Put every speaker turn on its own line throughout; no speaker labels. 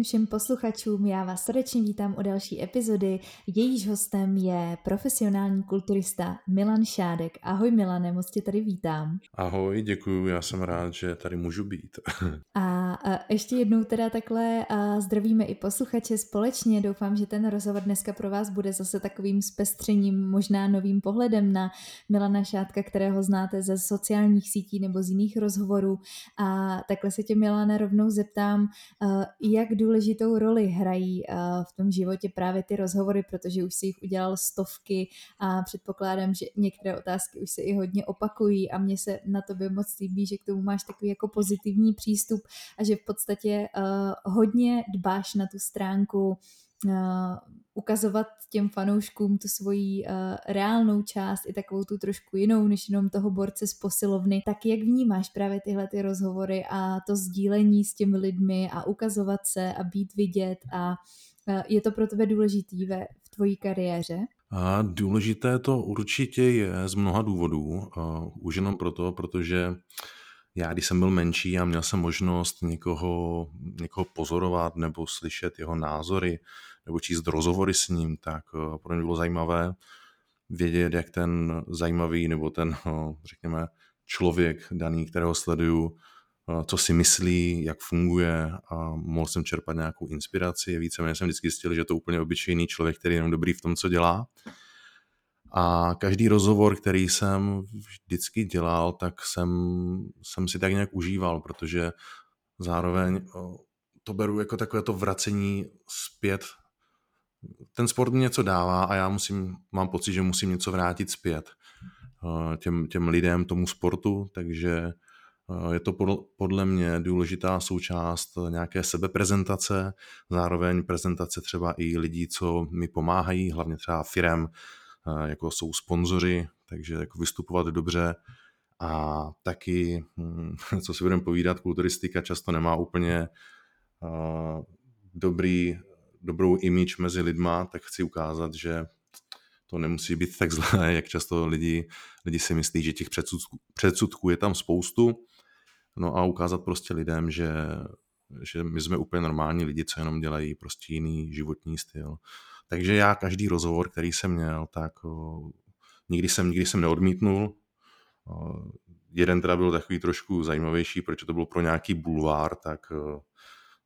den všem posluchačům, já vás srdečně vítám u další epizody. Jejíž hostem je profesionální kulturista Milan Šádek. Ahoj Milane, moc tě tady vítám.
Ahoj, děkuji, já jsem rád, že tady můžu být.
a, a ještě jednou teda takhle a zdravíme i posluchače společně. Doufám, že ten rozhovor dneska pro vás bude zase takovým zpestřením, možná novým pohledem na Milana Šádka, kterého znáte ze sociálních sítí nebo z jiných rozhovorů. A takhle se tě Milane rovnou zeptám, jak důležitou roli hrají v tom životě právě ty rozhovory, protože už si jich udělal stovky a předpokládám, že některé otázky už se i hodně opakují a mně se na tobě moc líbí, že k tomu máš takový jako pozitivní přístup a že v podstatě hodně dbáš na tu stránku ukazovat těm fanouškům tu svoji uh, reálnou část i takovou tu trošku jinou, než jenom toho borce z posilovny. Tak jak vnímáš právě tyhle ty rozhovory a to sdílení s těmi lidmi a ukazovat se a být vidět a uh, je to pro tebe důležitý ve, v tvojí kariéře?
A důležité to určitě je z mnoha důvodů. Uh, už jenom proto, protože já, když jsem byl menší a měl jsem možnost někoho, někoho pozorovat nebo slyšet jeho názory, nebo číst rozhovory s ním, tak eh, pro mě bylo zajímavé vědět, jak ten zajímavý nebo ten, eh, řekněme, člověk daný, kterého sleduju, eh, co si myslí, jak funguje a mohl jsem čerpat nějakou inspiraci. Víceméně jsem vždycky zjistil, že to je úplně obyčejný člověk, který je dobrý v tom, co dělá. A každý rozhovor, který jsem vždycky dělal, tak jsem, jsem si tak nějak užíval, protože zároveň to beru jako takové to vracení zpět ten sport mi něco dává a já musím, mám pocit, že musím něco vrátit zpět eh, těm, těm lidem, tomu sportu, takže eh, je to podle mě důležitá součást nějaké sebeprezentace, zároveň prezentace třeba i lidí, co mi pomáhají, hlavně třeba firem, eh, jako jsou sponzoři, takže jako vystupovat dobře a taky, hm, co si budeme povídat, kulturistika často nemá úplně dobrý dobrou image mezi lidma, tak chci ukázat, že to nemusí být tak zlé, jak často lidi, lidi si myslí, že těch předsudků, předsudků je tam spoustu. No a ukázat prostě lidem, že, že my jsme úplně normální lidi, co jenom dělají prostě jiný životní styl. Takže já každý rozhovor, který jsem měl, tak o, nikdy jsem, nikdy jsem neodmítnul. O, jeden teda byl takový trošku zajímavější, protože to bylo pro nějaký bulvár, tak o,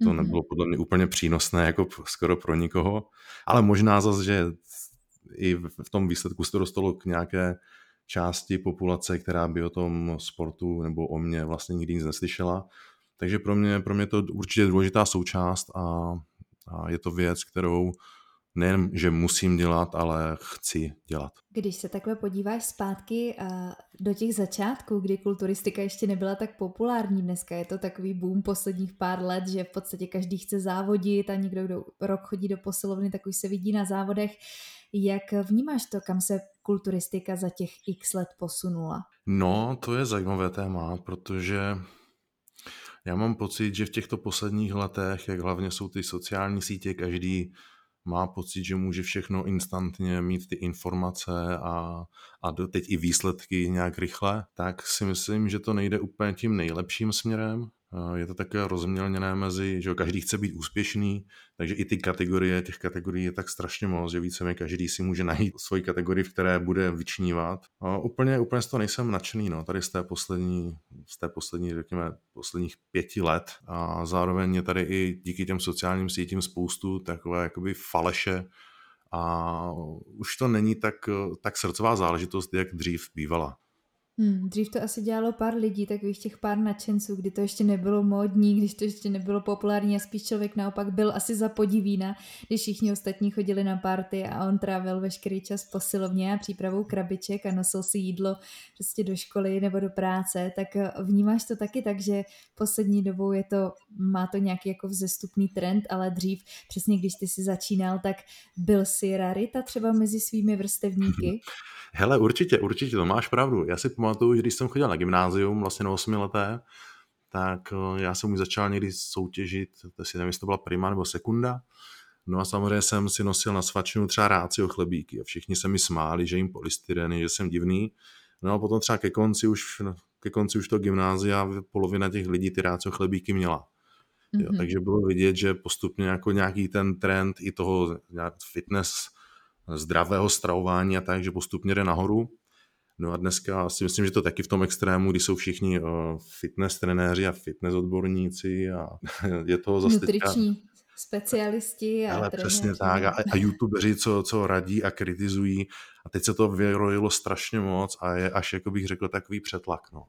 to mm-hmm. nebylo podle mě úplně přínosné jako skoro pro nikoho, ale možná zase, že i v tom výsledku se to dostalo k nějaké části populace, která by o tom sportu nebo o mě vlastně nikdy nic neslyšela. Takže pro mě, pro mě to určitě důležitá součást a, a je to věc, kterou nejen, že musím dělat, ale chci dělat.
Když se takhle podíváš zpátky do těch začátků, kdy kulturistika ještě nebyla tak populární, dneska je to takový boom posledních pár let, že v podstatě každý chce závodit a někdo, kdo rok chodí do posilovny, tak už se vidí na závodech. Jak vnímáš to, kam se kulturistika za těch x let posunula?
No, to je zajímavé téma, protože já mám pocit, že v těchto posledních letech, jak hlavně jsou ty sociální sítě, každý má pocit, že může všechno instantně mít ty informace a, a teď i výsledky nějak rychle, tak si myslím, že to nejde úplně tím nejlepším směrem. Je to také rozmělněné mezi, že každý chce být úspěšný, takže i ty kategorie, těch kategorií je tak strašně moc, že více každý si může najít svoji kategorii, v které bude vyčnívat. A úplně, úplně z toho nejsem nadšený, no, tady z té poslední, z té poslední, řekněme, posledních pěti let a zároveň je tady i díky těm sociálním sítím spoustu takové jakoby faleše a už to není tak, tak srdcová záležitost, jak dřív bývala.
Hmm, dřív to asi dělalo pár lidí, takových těch pár nadšenců, kdy to ještě nebylo módní, když to ještě nebylo populární a spíš člověk naopak byl asi za podivína, když všichni ostatní chodili na party a on trávil veškerý čas posilovně a přípravou krabiček a nosil si jídlo prostě do školy nebo do práce, tak eh, vnímáš to taky tak, že poslední dobou je to, má to nějaký jako vzestupný trend, ale dřív, přesně když ty si začínal, tak byl si rarita třeba mezi svými vrstevníky?
Hele, určitě, určitě, to máš pravdu. Já si pamatuju, že když jsem chodil na gymnázium, vlastně na 8 leté, tak eh, já jsem už začal někdy soutěžit, to si nevím, jestli to byla prima nebo sekunda, No a samozřejmě jsem si nosil na svačinu třeba rácio chlebíky a všichni se mi smáli, že jim polystyreny, že jsem divný. No a potom třeba ke konci už, ke konci už toho gymnázia polovina těch lidí ty rácio chlebíky měla. Jo, mm-hmm. takže bylo vidět, že postupně jako nějaký ten trend i toho fitness, zdravého stravování a tak, že postupně jde nahoru. No a dneska si myslím, že to taky v tom extrému, kdy jsou všichni uh, fitness trenéři a fitness odborníci a je to zase
Nutriční teďka... specialisti a
Ale trenéři. přesně tak a, a youtubeři, co, co radí a kritizují a teď se to vyrojilo strašně moc a je až, jako bych řekl, takový přetlak. No.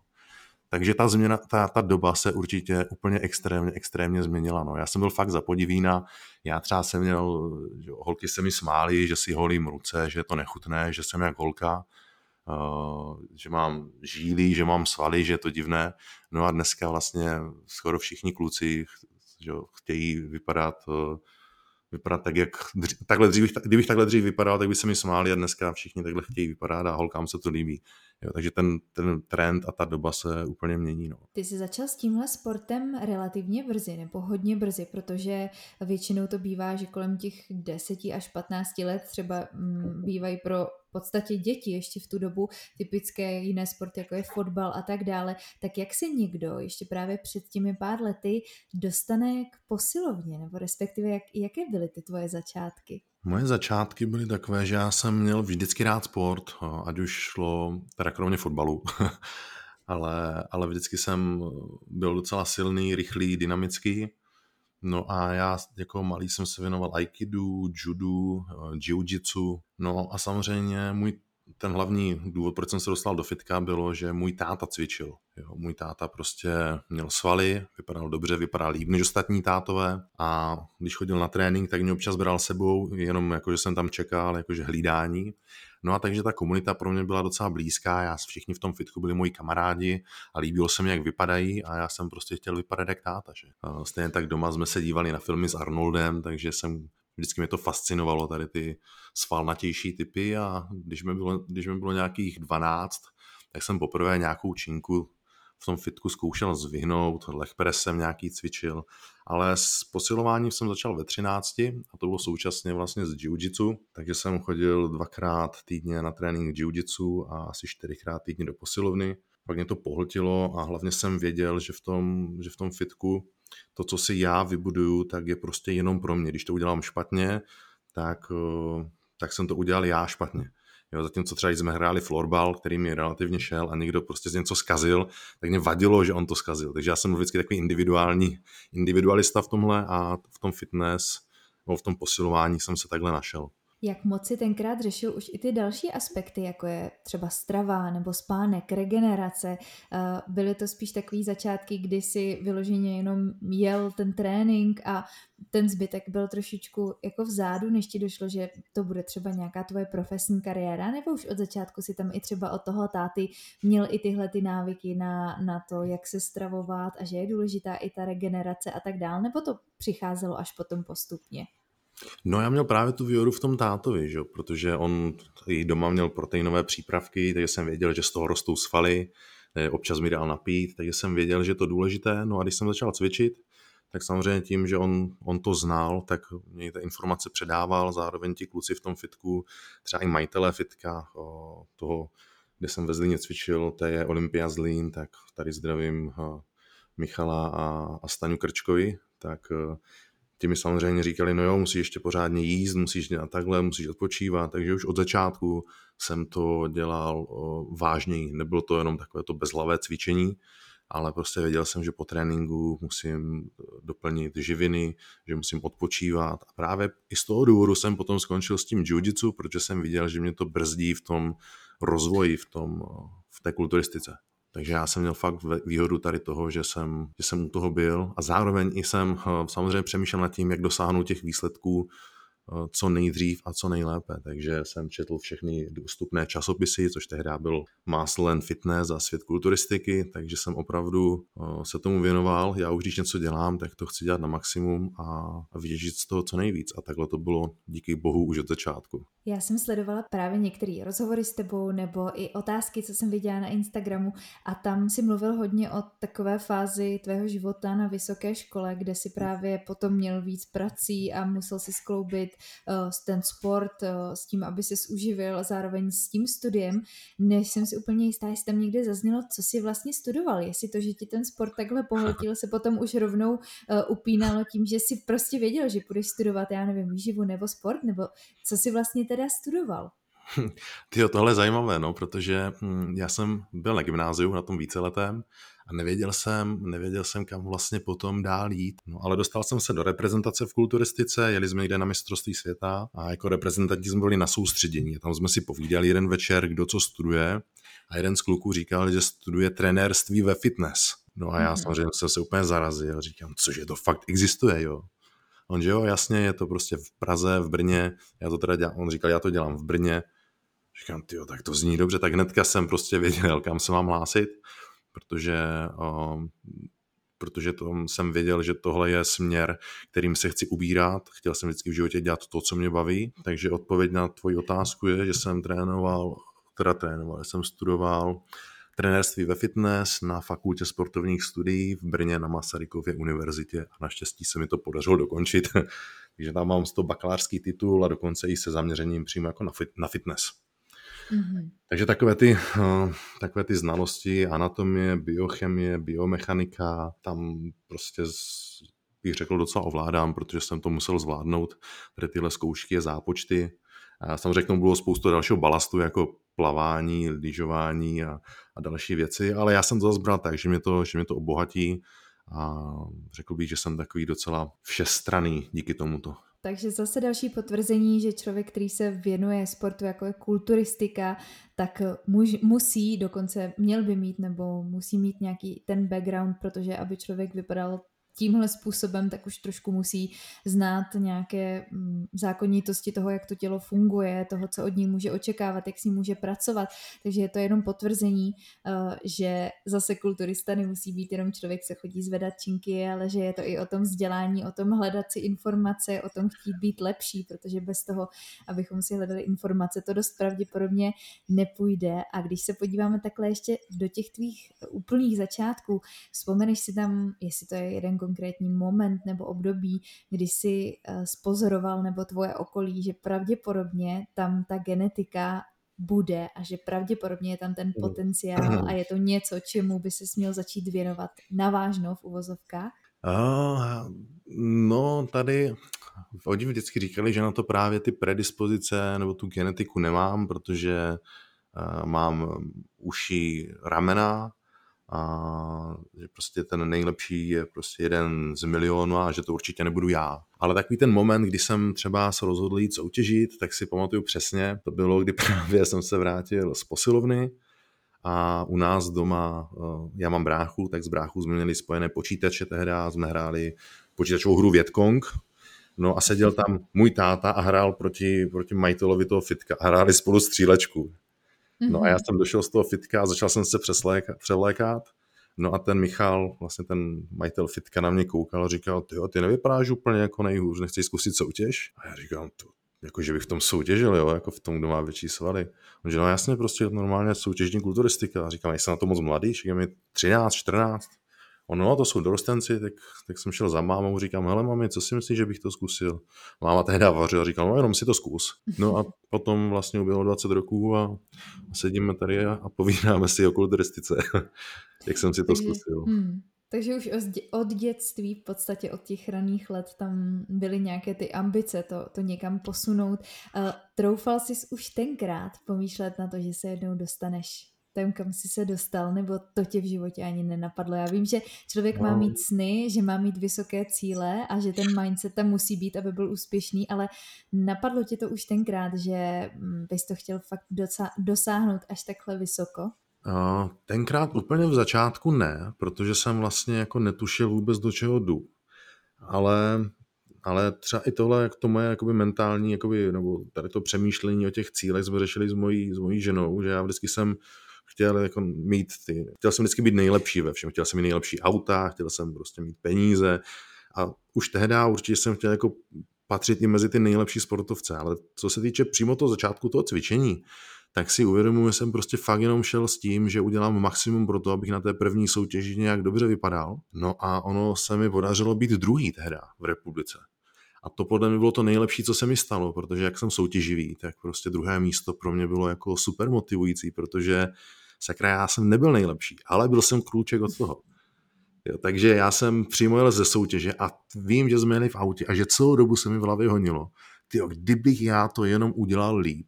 Takže ta změna, ta, ta doba se určitě úplně extrémně, extrémně změnila. No. Já jsem byl fakt za podivína, já třeba jsem měl, že holky se mi smály, že si holím ruce, že je to nechutné, že jsem jak holka, že mám žíly, že mám svaly, že je to divné. No a dneska vlastně skoro všichni kluci že chtějí vypadat uh, vypadat tak, jak takhle dřív, kdybych takhle dřív vypadal, tak by se mi smáli a dneska všichni takhle chtějí vypadat a holkám se to líbí. Jo, takže ten, ten trend a ta doba se úplně mění. No.
Ty jsi začal s tímhle sportem relativně brzy, nebo hodně brzy, protože většinou to bývá, že kolem těch 10 až 15 let třeba mm, bývají pro podstatě děti ještě v tu dobu, typické jiné sporty, jako je fotbal a tak dále, tak jak se někdo ještě právě před těmi pár lety dostane k posilovně, nebo respektive jak, jaké byly ty tvoje začátky?
Moje začátky byly takové, že já jsem měl vždycky rád sport, ať už šlo teda kromě fotbalu, ale, ale vždycky jsem byl docela silný, rychlý, dynamický. No a já jako malý jsem se věnoval aikidu, judu, jiu-jitsu. No a samozřejmě můj ten hlavní důvod, proč jsem se dostal do fitka, bylo, že můj táta cvičil. Jo, můj táta prostě měl svaly, vypadal dobře, vypadal líp než ostatní tátové a když chodil na trénink, tak mě občas bral sebou, jenom jako, že jsem tam čekal, jakože hlídání. No a takže ta komunita pro mě byla docela blízká, já všichni v tom fitku byli moji kamarádi a líbilo se mi, jak vypadají a já jsem prostě chtěl vypadat jak táta. Že? Stejně tak doma jsme se dívali na filmy s Arnoldem, takže jsem vždycky mě to fascinovalo, tady ty svalnatější typy a když mi bylo, když mi bylo nějakých 12, tak jsem poprvé nějakou činku v tom fitku zkoušel zvyhnout, lech jsem nějaký cvičil, ale s posilováním jsem začal ve 13 a to bylo současně vlastně z jiu-jitsu, takže jsem chodil dvakrát týdně na trénink jiu-jitsu a asi čtyřikrát týdně do posilovny. Pak mě to pohltilo a hlavně jsem věděl, že v tom, že v tom fitku to, co si já vybuduju, tak je prostě jenom pro mě. Když to udělám špatně, tak, eh, tak jsem to udělal já špatně. Jo, zatímco třeba, jsme hráli florbal, který mi relativně šel a někdo prostě z něco skazil, tak mě vadilo, že on to skazil. Takže já jsem vždycky takový individuální individualista v tomhle a v tom fitness nebo v tom posilování jsem se takhle našel
jak moc si tenkrát řešil už i ty další aspekty, jako je třeba strava nebo spánek, regenerace. Eh, byly to spíš takové začátky, kdy si vyloženě jenom jel ten trénink a ten zbytek byl trošičku jako vzadu, než ti došlo, že to bude třeba nějaká tvoje profesní kariéra, nebo už od začátku si tam i třeba od toho táty měl i tyhle ty návyky na, na to, jak se stravovat a že je důležitá i ta regenerace a tak dál, nebo to přicházelo až potom postupně?
No já měl právě tu výhodu v tom tátovi, že? protože on i doma měl proteinové přípravky, takže jsem věděl, že z toho rostou svaly, občas mi dal napít, takže jsem věděl, že je to důležité. No a když jsem začal cvičit, tak samozřejmě tím, že on, on to znal, tak mě ty informace předával, zároveň ti kluci v tom fitku, třeba i majitelé fitka, toho, kde jsem ve Zlíně cvičil, to je Olympia Zlín, tak tady zdravím Michala a, a Staňu Krčkovi, tak ti mi samozřejmě říkali, no jo, musíš ještě pořádně jíst, musíš dělat takhle, musíš odpočívat, takže už od začátku jsem to dělal vážněji. Nebylo to jenom takové to bezhlavé cvičení, ale prostě věděl jsem, že po tréninku musím e, doplnit živiny, že musím odpočívat. A právě i z toho důvodu jsem potom skončil s tím jiu protože jsem viděl, že mě to brzdí v tom rozvoji, v, tom, v té kulturistice. Takže já jsem měl fakt výhodu tady toho, že jsem, že jsem u toho byl. A zároveň i jsem eh, samozřejmě přemýšlel nad tím, jak dosáhnout těch výsledků co nejdřív a co nejlépe. Takže jsem četl všechny dostupné časopisy, což tehdy byl Muscle and Fitness a svět kulturistiky, takže jsem opravdu eh, se tomu věnoval. Já už když něco dělám, tak to chci dělat na maximum a, vytěžit z toho co nejvíc. A takhle to bylo díky bohu už od začátku.
Já jsem sledovala právě některé rozhovory s tebou nebo i otázky, co jsem viděla na Instagramu a tam si mluvil hodně o takové fázi tvého života na vysoké škole, kde si právě potom měl víc prací a musel si skloubit ten sport uh, s tím, aby se uživil zároveň s tím studiem, než jsem si úplně jistá, jestli tam někde zaznělo, co si vlastně studoval, jestli to, že ti ten sport takhle pohltil, se potom už rovnou uh, upínalo tím, že si prostě věděl, že budeš studovat, já nevím, výživu nebo sport, nebo co si vlastně teda studoval?
Ty tohle je zajímavé, no, protože hm, já jsem byl na gymnáziu, na tom víceletém a nevěděl jsem, nevěděl jsem, kam vlastně potom dál jít. No, ale dostal jsem se do reprezentace v kulturistice, jeli jsme jde na mistrovství světa a jako reprezentanti jsme byli na soustředění. Tam jsme si povídali jeden večer, kdo co studuje a jeden z kluků říkal, že studuje trenérství ve fitness. No a já mm-hmm. samozřejmě jsem se úplně zarazil, říkám, cože to fakt existuje, jo. On, že jo, jasně, je to prostě v Praze, v Brně, já to teda dělám, on říkal, já to dělám v Brně, Říkám, ty tak to zní dobře, tak hnedka jsem prostě věděl, kam se mám hlásit, protože, protože to jsem věděl, že tohle je směr, kterým se chci ubírat. Chtěl jsem vždycky v životě dělat to, co mě baví. Takže odpověď na tvoji otázku je, že jsem trénoval, teda trénoval, jsem studoval trenérství ve fitness na fakultě sportovních studií v Brně na Masarykově univerzitě a naštěstí se mi to podařilo dokončit. Takže tam mám z toho bakalářský titul a dokonce i se zaměřením přímo jako na, fit, na fitness. Mm-hmm. Takže takové ty, uh, takové ty znalosti, anatomie, biochemie, biomechanika, tam prostě z, bych řekl docela ovládám, protože jsem to musel zvládnout, tady tyhle zkoušky a zápočty. A samozřejmě k tomu bylo spoustu dalšího balastu, jako plavání, lyžování a, a další věci, ale já jsem to zase bral tak, že mě to, že mě to obohatí a řekl bych, že jsem takový docela všestraný díky tomuto.
Takže zase další potvrzení, že člověk, který se věnuje sportu jako je kulturistika, tak muž, musí, dokonce měl by mít nebo musí mít nějaký ten background, protože aby člověk vypadal tímhle způsobem, tak už trošku musí znát nějaké mm, zákonitosti toho, jak to tělo funguje, toho, co od ní může očekávat, jak s ní může pracovat. Takže je to jenom potvrzení, eh, že zase kulturista nemusí být jenom člověk, se chodí zvedat činky, ale že je to i o tom vzdělání, o tom hledat si informace, o tom chtít být lepší, protože bez toho, abychom si hledali informace, to dost pravděpodobně nepůjde. A když se podíváme takhle ještě do těch tvých úplných začátků, vzpomeneš si tam, jestli to je jeden konkrétní moment nebo období, kdy si eh, spozoroval nebo tvoje okolí, že pravděpodobně tam ta genetika bude a že pravděpodobně je tam ten mm. potenciál a je to něco, čemu by se směl začít věnovat navážno v uvozovkách?
Uh, no, tady oni vždycky říkali, že na to právě ty predispozice nebo tu genetiku nemám, protože uh, mám uší ramena, a že prostě ten nejlepší je prostě jeden z milionů a že to určitě nebudu já. Ale takový ten moment, kdy jsem třeba se rozhodl jít soutěžit, tak si pamatuju přesně, to bylo, kdy právě jsem se vrátil z posilovny a u nás doma, eh, já mám bráchu, tak z bráchu jsme měli spojené počítače tehdy, jsme hráli počítačovou hru Vietkong, No a seděl tam můj táta a hrál proti, proti majitelovi toho fitka a hráli spolu střílečku. No a já mhm. jsem došel z toho fitka a začal jsem se převlékat. No a ten Michal, vlastně ten majitel fitka na mě koukal a říkal, ty ty nevypadáš úplně jako nejhůř, nechceš zkusit soutěž? A já říkám, to, jako že bych v tom soutěžil, jo, jako v tom, kdo má větší svaly. On říkal, no jasně, prostě normálně soutěžní kulturistika. A říkal, nejsem na to moc mladý, že je mi 13, 14. Ono, no, to jsou dorostenci, tak, tak jsem šel za mámou, říkám, hele mami, co si myslíš, že bych to zkusil? Máma tehdy vařila, říkala, no jenom si to zkus. No a potom vlastně uběhlo 20 roků a sedíme tady a, povídáme si o kulturistice, jak jsem si to zkusil. Hmm.
Takže už od dětství, v podstatě od těch raných let, tam byly nějaké ty ambice to, to někam posunout. Uh, troufal jsi už tenkrát pomýšlet na to, že se jednou dostaneš tam, kam jsi se dostal, nebo to tě v životě ani nenapadlo. Já vím, že člověk má no. mít sny, že má mít vysoké cíle a že ten mindset tam musí být, aby byl úspěšný, ale napadlo tě to už tenkrát, že mm, bys to chtěl fakt dosáhnout až takhle vysoko?
Tenkrát úplně v začátku ne, protože jsem vlastně jako netušil vůbec do čeho jdu. Ale, ale třeba i tohle, jak to moje jakoby mentální, jakoby, nebo tady to přemýšlení o těch cílech jsme řešili s mojí, s mojí ženou, že já vždycky jsem chtěl jako mít ty, chtěl jsem vždycky být nejlepší ve všem, chtěl jsem mít nejlepší auta, chtěl jsem prostě mít peníze a už tehdy určitě jsem chtěl jako patřit i mezi ty nejlepší sportovce, ale co se týče přímo toho začátku toho cvičení, tak si uvědomuji, že jsem prostě fakt jenom šel s tím, že udělám maximum pro to, abych na té první soutěži nějak dobře vypadal. No a ono se mi podařilo být druhý tehda v republice. A to podle mě bylo to nejlepší, co se mi stalo, protože jak jsem soutěživý, tak prostě druhé místo pro mě bylo jako super motivující, protože sakra, já jsem nebyl nejlepší, ale byl jsem krůček od toho. Jo, takže já jsem přímo jel ze soutěže a vím, že jsme jeli v autě a že celou dobu se mi v hlavě honilo, tyjo, kdybych já to jenom udělal líp,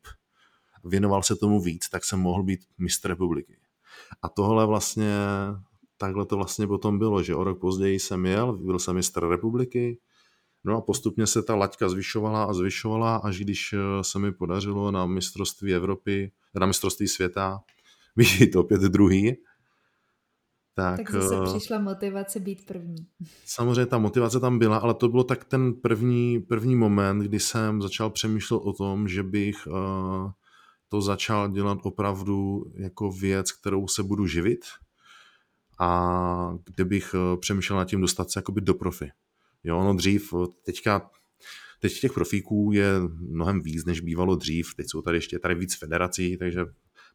věnoval se tomu víc, tak jsem mohl být mistr republiky. A tohle vlastně, takhle to vlastně potom bylo, že o rok později jsem jel, byl jsem mistr republiky, no a postupně se ta laťka zvyšovala a zvyšovala, až když eh, se mi podařilo na mistrovství Evropy, na mistrovství světa být opět druhý,
tak, tak zase uh, přišla motivace být první.
Samozřejmě ta motivace tam byla, ale to bylo tak ten první, první moment, kdy jsem začal přemýšlet o tom, že bych uh, to začal dělat opravdu jako věc, kterou se budu živit a kde bych uh, přemýšlel nad tím dostat se jakoby do profi. Jo, no dřív, teďka Teď těch profíků je mnohem víc, než bývalo dřív. Teď jsou tady ještě tady víc federací, takže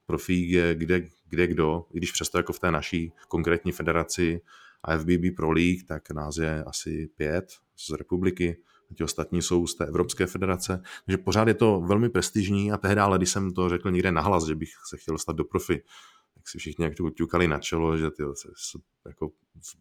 profík je kde, kde kdo, i když přesto jako v té naší konkrétní federaci AFBB Pro League, tak nás je asi pět z republiky, a ti ostatní jsou z té Evropské federace, takže pořád je to velmi prestižní a tehdy, ale když jsem to řekl někde nahlas, že bych se chtěl stát do profi, tak si všichni jak ťukali na čelo, že ty se jako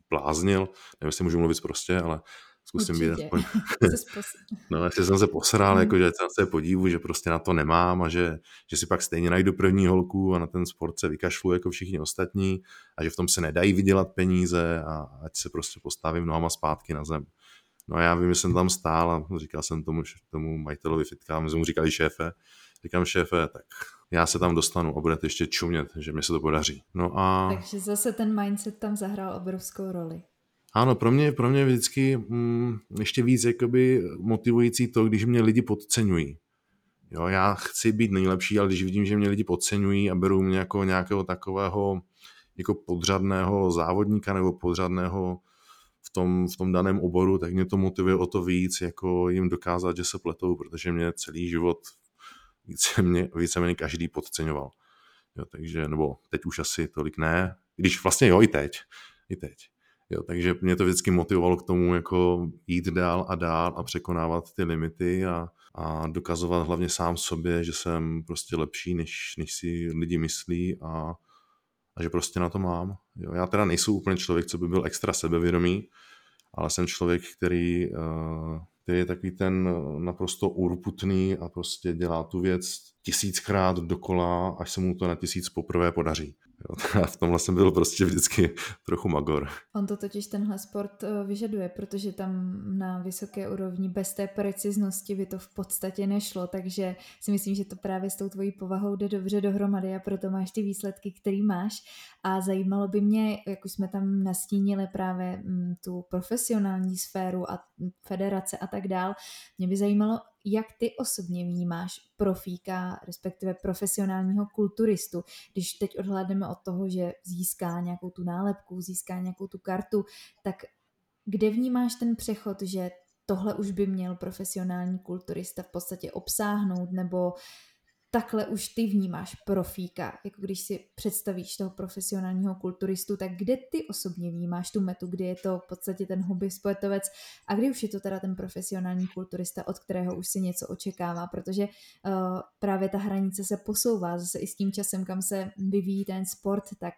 bláznil, nevím, jestli můžu mluvit prostě, ale zkusím být aspoň. no, jestli jsem se posral, jako, že jsem se podívu, že prostě na to nemám a že, že si pak stejně najdu první holku a na ten sport se vykašlu jako všichni ostatní a že v tom se nedají vydělat peníze a ať se prostě postavím nohama zpátky na zem. No a já vím, že jsem tam stál a říkal jsem tomu, tomu majitelovi fitka, my jsme mu říkali šéfe, říkám šéfe, tak já se tam dostanu a budete ještě čumět, že mi se to podaří. No a...
Takže zase ten mindset tam zahrál obrovskou roli.
Ano, pro mě, pro mě vždycky mm, ještě víc jakoby motivující to, když mě lidi podceňují. Jo, já chci být nejlepší, ale když vidím, že mě lidi podceňují a berou mě jako nějakého takového jako podřadného závodníka nebo podřadného v tom, v tom daném oboru, tak mě to motivuje o to víc, jako jim dokázat, že se pletou, protože mě celý život více mě, více každý podceňoval. Jo, takže, nebo teď už asi tolik ne, když vlastně jo, i teď, i teď. Jo, takže mě to vždycky motivovalo k tomu jako jít dál a dál a překonávat ty limity a, a dokazovat hlavně sám sobě, že jsem prostě lepší, než, než si lidi myslí a, a že prostě na to mám. Jo, já teda nejsou úplně člověk, co by byl extra sebevědomý, ale jsem člověk, který, uh, který je takový ten naprosto urputný a prostě dělá tu věc tisíckrát dokola, až se mu to na tisíc poprvé podaří. Jo, v tomhle jsem byl prostě vždycky trochu magor.
On to totiž tenhle sport eh, vyžaduje, protože tam na vysoké úrovni bez té preciznosti by to v podstatě nešlo, takže si myslím, že to právě s tou tvojí povahou jde dobře dohromady a proto máš ty výsledky, který máš. A zajímalo by mě, jak už jsme tam nastínili právě mm, tu profesionální sféru a federace a tak dál, mě by zajímalo, jak ty osobně vnímáš profíka, respektive profesionálního kulturistu, když teď odhlédneme od toho, že získá nějakou tu nálepku, získá nějakou tu kartu, tak kde vnímáš ten přechod, že tohle už by měl profesionální kulturista v podstatě obsáhnout, nebo takhle už ty vnímáš profíka, jako když si představíš toho profesionálního kulturistu, tak kde ty osobně vnímáš tu metu, kdy je to v podstatě ten hobby sportovec a kdy už je to teda ten profesionální kulturista, od kterého už si něco očekává, protože uh, právě ta hranice se posouvá zase i s tím časem, kam se vyvíjí ten sport, tak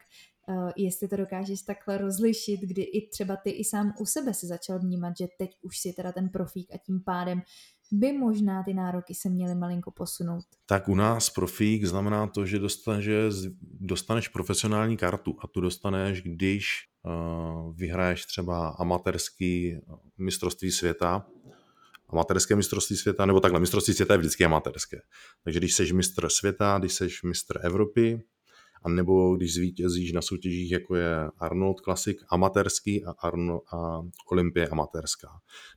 Uh, jestli to dokážeš takhle rozlišit, kdy i třeba ty i sám u sebe si začal vnímat, že teď už si teda ten profík a tím pádem by možná ty nároky se měly malinko posunout.
Tak u nás profík znamená to, že dostaneš, dostaneš profesionální kartu a tu dostaneš, když uh, vyhraješ třeba amatérský mistrovství světa, amatérské mistrovství světa, nebo takhle, mistrovství světa je vždycky amatérské. Takže když jsi mistr světa, když jsi mistr Evropy, a nebo když zvítězíš na soutěžích, jako je Arnold Classic amatérský a, Arno, a Olympie amatérská.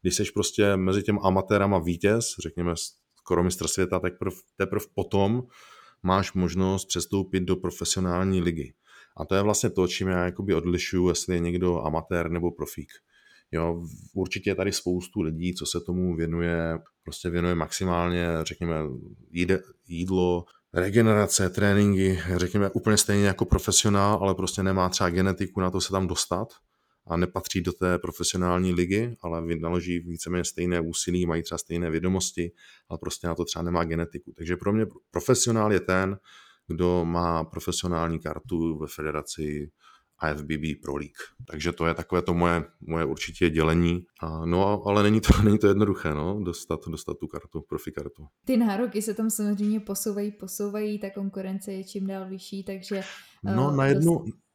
Když jsi prostě mezi těm amatérama vítěz, řekněme skoro mistr světa, tak teprve potom máš možnost přestoupit do profesionální ligy. A to je vlastně to, čím já jakoby odlišuju, jestli je někdo amatér nebo profík. Jo, určitě je tady spoustu lidí, co se tomu věnuje, prostě věnuje maximálně, řekněme, jídlo, regenerace, tréninky, řekněme úplně stejně jako profesionál, ale prostě nemá třeba genetiku na to se tam dostat a nepatří do té profesionální ligy, ale vynaloží víceméně stejné úsilí, mají třeba stejné vědomosti, ale prostě na to třeba nemá genetiku. Takže pro mě profesionál je ten, kdo má profesionální kartu ve federaci IFBB Pro League. Takže to je takové to moje, moje určitě dělení. A, no, ale není to, není to jednoduché, no, dostat, dostat tu kartu, profi kartu.
Ty nároky se tam samozřejmě posouvají, posouvají, ta konkurence je čím dál vyšší, takže...
No, uh, na jednu, dost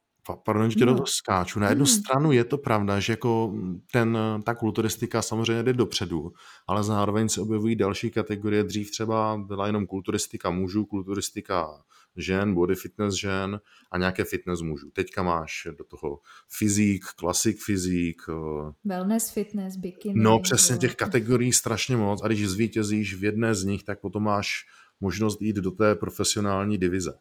pardon, že no. do skáču. Na jednu mm. stranu je to pravda, že jako ten, ta kulturistika samozřejmě jde dopředu, ale zároveň se objevují další kategorie. Dřív třeba byla jenom kulturistika mužů, kulturistika žen, body fitness žen a nějaké fitness mužů. Teďka máš do toho fyzik, klasik fyzik.
Eh, Wellness fitness, bikini.
No přesně těch kategorií strašně moc a když zvítězíš v jedné z nich, tak potom máš možnost jít do té profesionální divize.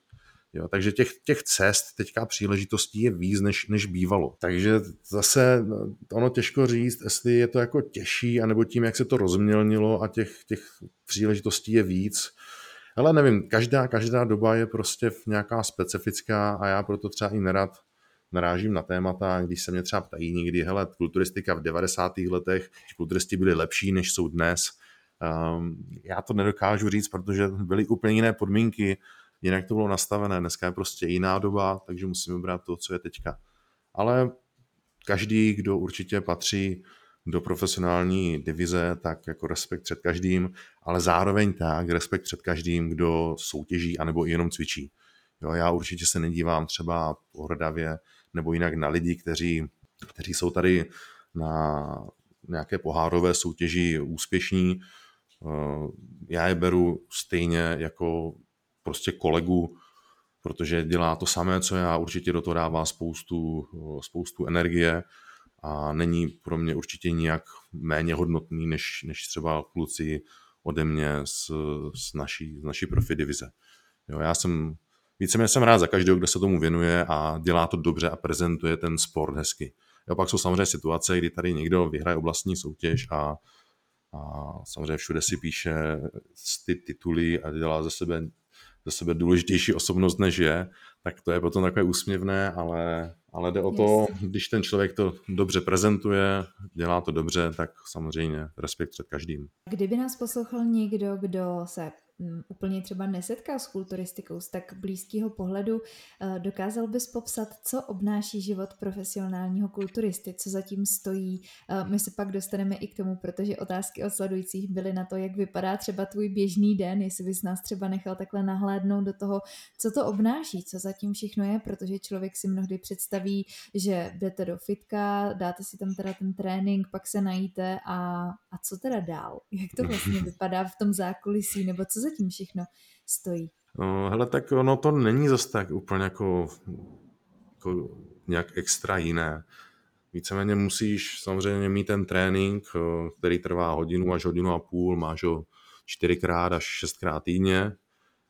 Jo, takže těch, těch cest teďka příležitostí je víc, než, než bývalo. Takže zase ono těžko říct, jestli je to jako těžší, anebo tím, jak se to rozmělnilo a těch, těch příležitostí je víc. Ale nevím, každá, každá doba je prostě nějaká specifická a já proto třeba i nerad narážím na témata, když se mě třeba ptají někdy, hele, kulturistika v 90. letech, kulturisti byli lepší, než jsou dnes. Um, já to nedokážu říct, protože byly úplně jiné podmínky, jinak to bylo nastavené. Dneska je prostě jiná doba, takže musíme brát to, co je teďka. Ale každý, kdo určitě patří do profesionální divize, tak jako respekt před každým, ale zároveň tak respekt před každým, kdo soutěží anebo jenom cvičí. Jo, já určitě se nedívám třeba pohrdavě nebo jinak na lidi, kteří, kteří jsou tady na nějaké pohárové soutěži úspěšní. Eh, já je beru stejně jako prostě kolegu, protože dělá to samé, co já, určitě do toho dává spoustu, spoustu energie a není pro mě určitě nijak méně hodnotný, než, než třeba kluci ode mě z, z, naší, z naší profi divize. Jo, já jsem víceméně jsem rád za každého, kdo se tomu věnuje a dělá to dobře a prezentuje ten sport hezky. Jo, pak jsou samozřejmě situace, kdy tady někdo vyhraje oblastní soutěž a, a samozřejmě všude si píše ty tituly a dělá ze sebe ze sebe důležitější osobnost, než je, tak to je potom takové úsměvné, ale, ale jde o to, když ten člověk to dobře prezentuje, dělá to dobře, tak samozřejmě respekt před každým.
Kdyby nás poslouchal někdo, kdo se úplně třeba nesetkal s kulturistikou z tak blízkého pohledu, eh, dokázal bys popsat, co obnáší život profesionálního kulturisty, co zatím stojí. Eh, my se pak dostaneme i k tomu, protože otázky od sledujících byly na to, jak vypadá třeba tvůj běžný den, jestli bys nás třeba nechal takhle nahlédnout do toho, co to obnáší, co zatím všechno je, protože člověk si mnohdy představí, že jdete do fitka, dáte si tam teda ten trénink, pak se najíte a, a co teda dál? Jak to vlastně vypadá v tom zákulisí, nebo co zatím všechno stojí?
No, hele, tak ono to není zase tak úplně jako, jako nějak extra jiné. Víceméně musíš samozřejmě mít ten trénink, eh, který trvá hodinu až hodinu a půl, máš ho čtyřikrát až šestkrát týdně.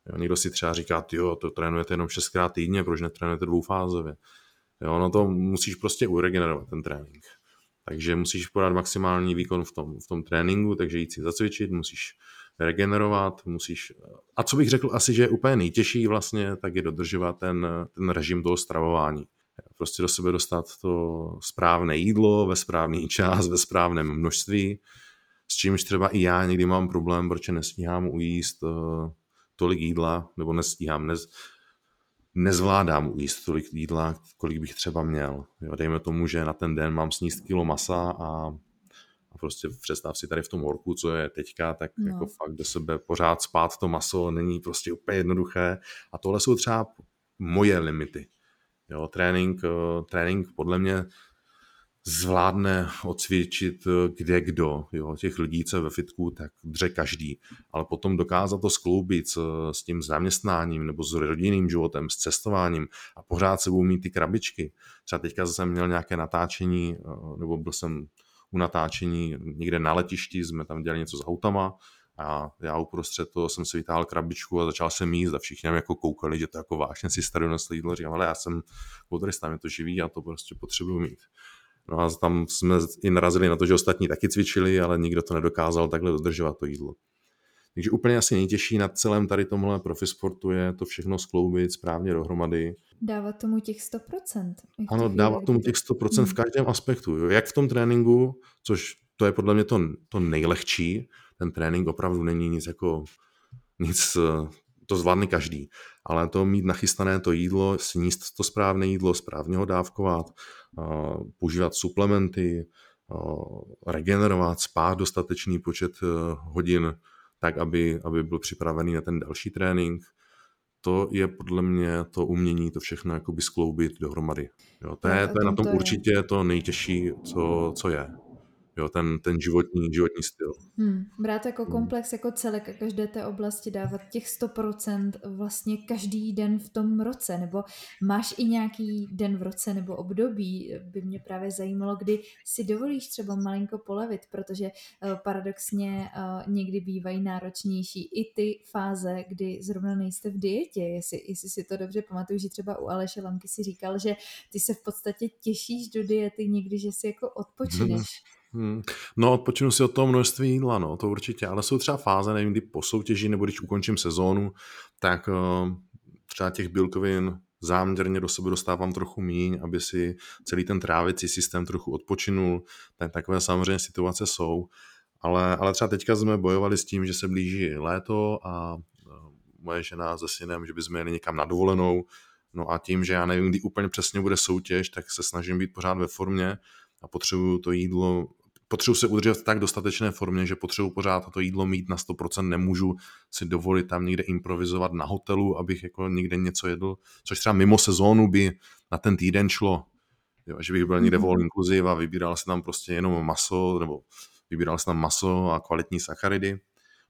Jo, někdo si třeba říká, jo, to trénujete jenom šestkrát týdně, proč netrénujete dvoufázově? Jo, no to musíš prostě uregenerovat ten trénink. Takže musíš podat maximální výkon v tom, v tom tréninku, takže jít si zacvičit, musíš regenerovat, musíš... A co bych řekl asi, že je úplně nejtěžší vlastně, tak je dodržovat ten, ten režim toho stravování. Prostě do sebe dostat to správné jídlo ve správný čas, ve správném množství, s čímž třeba i já někdy mám problém, protože nestíhám ujíst uh, tolik jídla, nebo nestíhám, nez, nezvládám ujíst tolik jídla, kolik bych třeba měl. Jo, dejme tomu, že na ten den mám sníst kilo masa a prostě představ si tady v tom horku, co je teďka, tak no. jako fakt do sebe pořád spát to maso není prostě úplně jednoduché. A tohle jsou třeba moje limity. Jo, trénink, eh, trénink podle mě zvládne odcvičit eh, kde kdo. Jo. Těch lidí, co ve fitku, tak dře každý. Ale potom dokázat to skloubit s, s tím zaměstnáním nebo s rodinným životem, s cestováním a pořád sebou mít ty krabičky. Třeba teďka jsem měl nějaké natáčení, eh, nebo byl jsem u natáčení někde na letišti, jsme tam dělali něco s autama a já uprostřed toho jsem si vytáhl krabičku a začal jsem jíst a všichni jako koukali, že to jako vážně si starý nosli jídlo. Říkám, ale já jsem motorista, mě to živí a to prostě potřebuju mít. No a tam jsme i narazili na to, že ostatní taky cvičili, ale nikdo to nedokázal takhle dodržovat to jídlo. Takže úplně asi nejtěžší na celém tady tomhle profisportu je to všechno skloubit správně dohromady.
Dávat tomu těch 100%.
Ano, dávat tomu těch 100% hmm. v každém aspektu. Jo. Jak v tom tréninku, což to je podle mě to, to nejlehčí, ten trénink opravdu není nic jako nic, to zvládne každý. Ale to mít nachystané to jídlo, sníst to správné jídlo, správně ho dávkovat, používat suplementy, regenerovat, spát dostatečný počet e, hodin, tak, aby, aby byl připravený na ten další trénink. To je podle mě to umění to všechno jakoby skloubit dohromady. Jo, to, je, to je na tom určitě to nejtěžší, co, co je jo, ten, ten životní, životní styl.
Hmm. Brát jako hmm. komplex, jako celek a každé té oblasti dávat těch 100% vlastně každý den v tom roce, nebo máš i nějaký den v roce nebo období, by mě právě zajímalo, kdy si dovolíš třeba malinko polevit, protože uh, paradoxně uh, někdy bývají náročnější i ty fáze, kdy zrovna nejste v dietě, jestli, jestli si to dobře pamatuju, že třeba u Aleše Lamky si říkal, že ty se v podstatě těšíš do diety někdy, že si jako odpočineš.
Hmm. No, odpočinu si od toho množství jídla, no, to určitě, ale jsou třeba fáze, nevím, kdy po soutěži nebo když ukončím sezónu, tak uh, třeba těch bílkovin záměrně do sebe dostávám trochu míň, aby si celý ten trávicí systém trochu odpočinul. Tak takové samozřejmě situace jsou. Ale, ale třeba teďka jsme bojovali s tím, že se blíží léto a moje žena se synem, že bychom jeli někam na dovolenou. No a tím, že já nevím, kdy úplně přesně bude soutěž, tak se snažím být pořád ve formě a potřebuju to jídlo potřebuji se udržet v tak dostatečné formě, že potřebuji pořád to jídlo mít na 100%, nemůžu si dovolit tam někde improvizovat na hotelu, abych jako někde něco jedl, což třeba mimo sezónu by na ten týden šlo, jo, že bych byl někde mm-hmm. inclusive a vybíral si tam prostě jenom maso, nebo vybíral si tam maso a kvalitní sacharidy,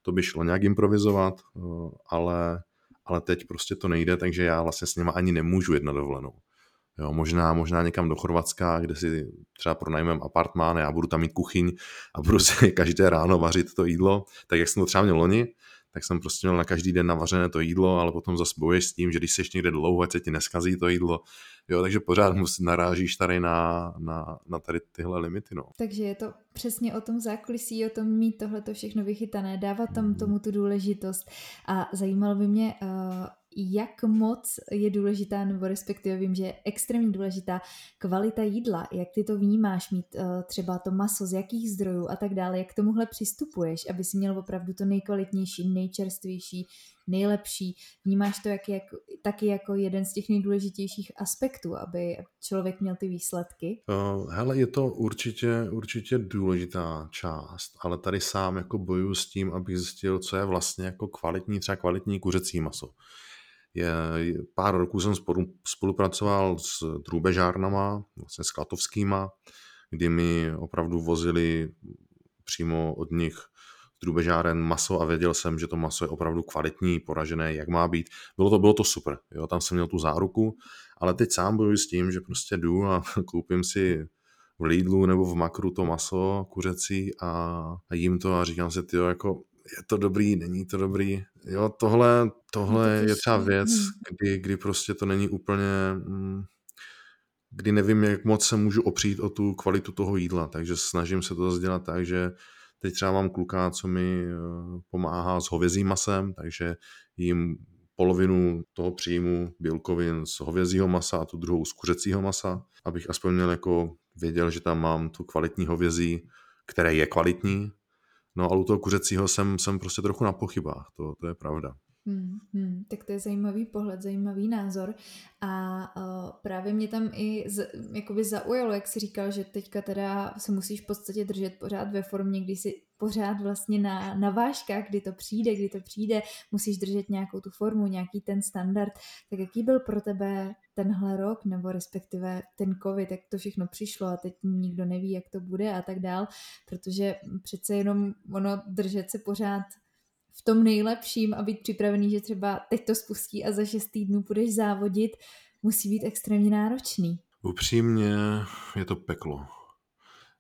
to by šlo nějak improvizovat, eh, ale, ale teď prostě to nejde, takže já vlastně s nima ani nemůžu jet na dovolenou. Jo, možná, možná někam do Chorvatska, kde si třeba pronajmem apartmán, já budu tam mít kuchyň a budu si každé ráno vařit to jídlo, tak jak jsem to třeba měl loni, tak jsem prostě měl na každý den navařené to jídlo, ale potom zase bojuješ s tím, že když jsi někde dlouho, ať se ti neskazí to jídlo. Jo, takže pořád musí, narážíš tady na, na, na tady tyhle limity. No.
Takže je to přesně o tom zákulisí, o tom mít tohle to všechno vychytané, dávat tam mhm. tomu tu důležitost. A zajímalo by mě, uh, jak moc je důležitá, nebo respektive vím, že je extrémně důležitá kvalita jídla, jak ty to vnímáš, mít uh, třeba to maso, z jakých zdrojů a tak dále, jak k tomuhle přistupuješ, aby si měl opravdu to nejkvalitnější, nejčerstvější, nejlepší. Vnímáš to jak, jak, taky jako jeden z těch nejdůležitějších aspektů, aby člověk měl ty výsledky?
Uh, hele, je to určitě, určitě důležitá část, ale tady sám jako bojuju s tím, abych zjistil, co je vlastně jako kvalitní, třeba kvalitní kuřecí maso je, pár roků jsem spolu, spolupracoval s drůbežárnama, vlastně s klatovskýma, kdy mi opravdu vozili přímo od nich drůbežáren maso a věděl jsem, že to maso je opravdu kvalitní, poražené, jak má být. Bylo to, bylo to super, jo, tam jsem měl tu záruku, ale teď sám bojuji s tím, že prostě jdu a koupím si v Lidlu nebo v Makru to maso kuřecí a, a jím to a říkám si, ty jako je to dobrý, není to dobrý. Jo, tohle, tohle je třeba věc, hmm. kdy, kdy prostě to není úplně, mm, kdy nevím, jak moc se můžu opřít o tu kvalitu toho jídla, takže snažím se to dělat tak, že teď třeba mám kluka, co mi eh, pomáhá s hovězím masem, takže jim polovinu toho příjmu bílkovin z hovězího masa a tu druhou z kuřecího masa, abych aspoň měl jako věděl, že tam mám tu kvalitní hovězí, které je kvalitní, No a u toho kuřecího jsem, jsem prostě trochu na pochybách, to, to je pravda.
Hmm, hmm, tak to je zajímavý pohled, zajímavý názor a uh, právě mě tam i z, jakoby zaujalo, jak jsi říkal, že teďka teda se musíš v podstatě držet pořád ve formě, kdy si pořád vlastně na, na vážkách, kdy to přijde, kdy to přijde, musíš držet nějakou tu formu, nějaký ten standard. Tak jaký byl pro tebe tenhle rok, nebo respektive ten covid, jak to všechno přišlo a teď nikdo neví, jak to bude a tak dál, protože přece jenom ono držet se pořád v tom nejlepším a být připravený, že třeba teď to spustí a za šest týdnů budeš závodit, musí být extrémně náročný.
Upřímně je to peklo.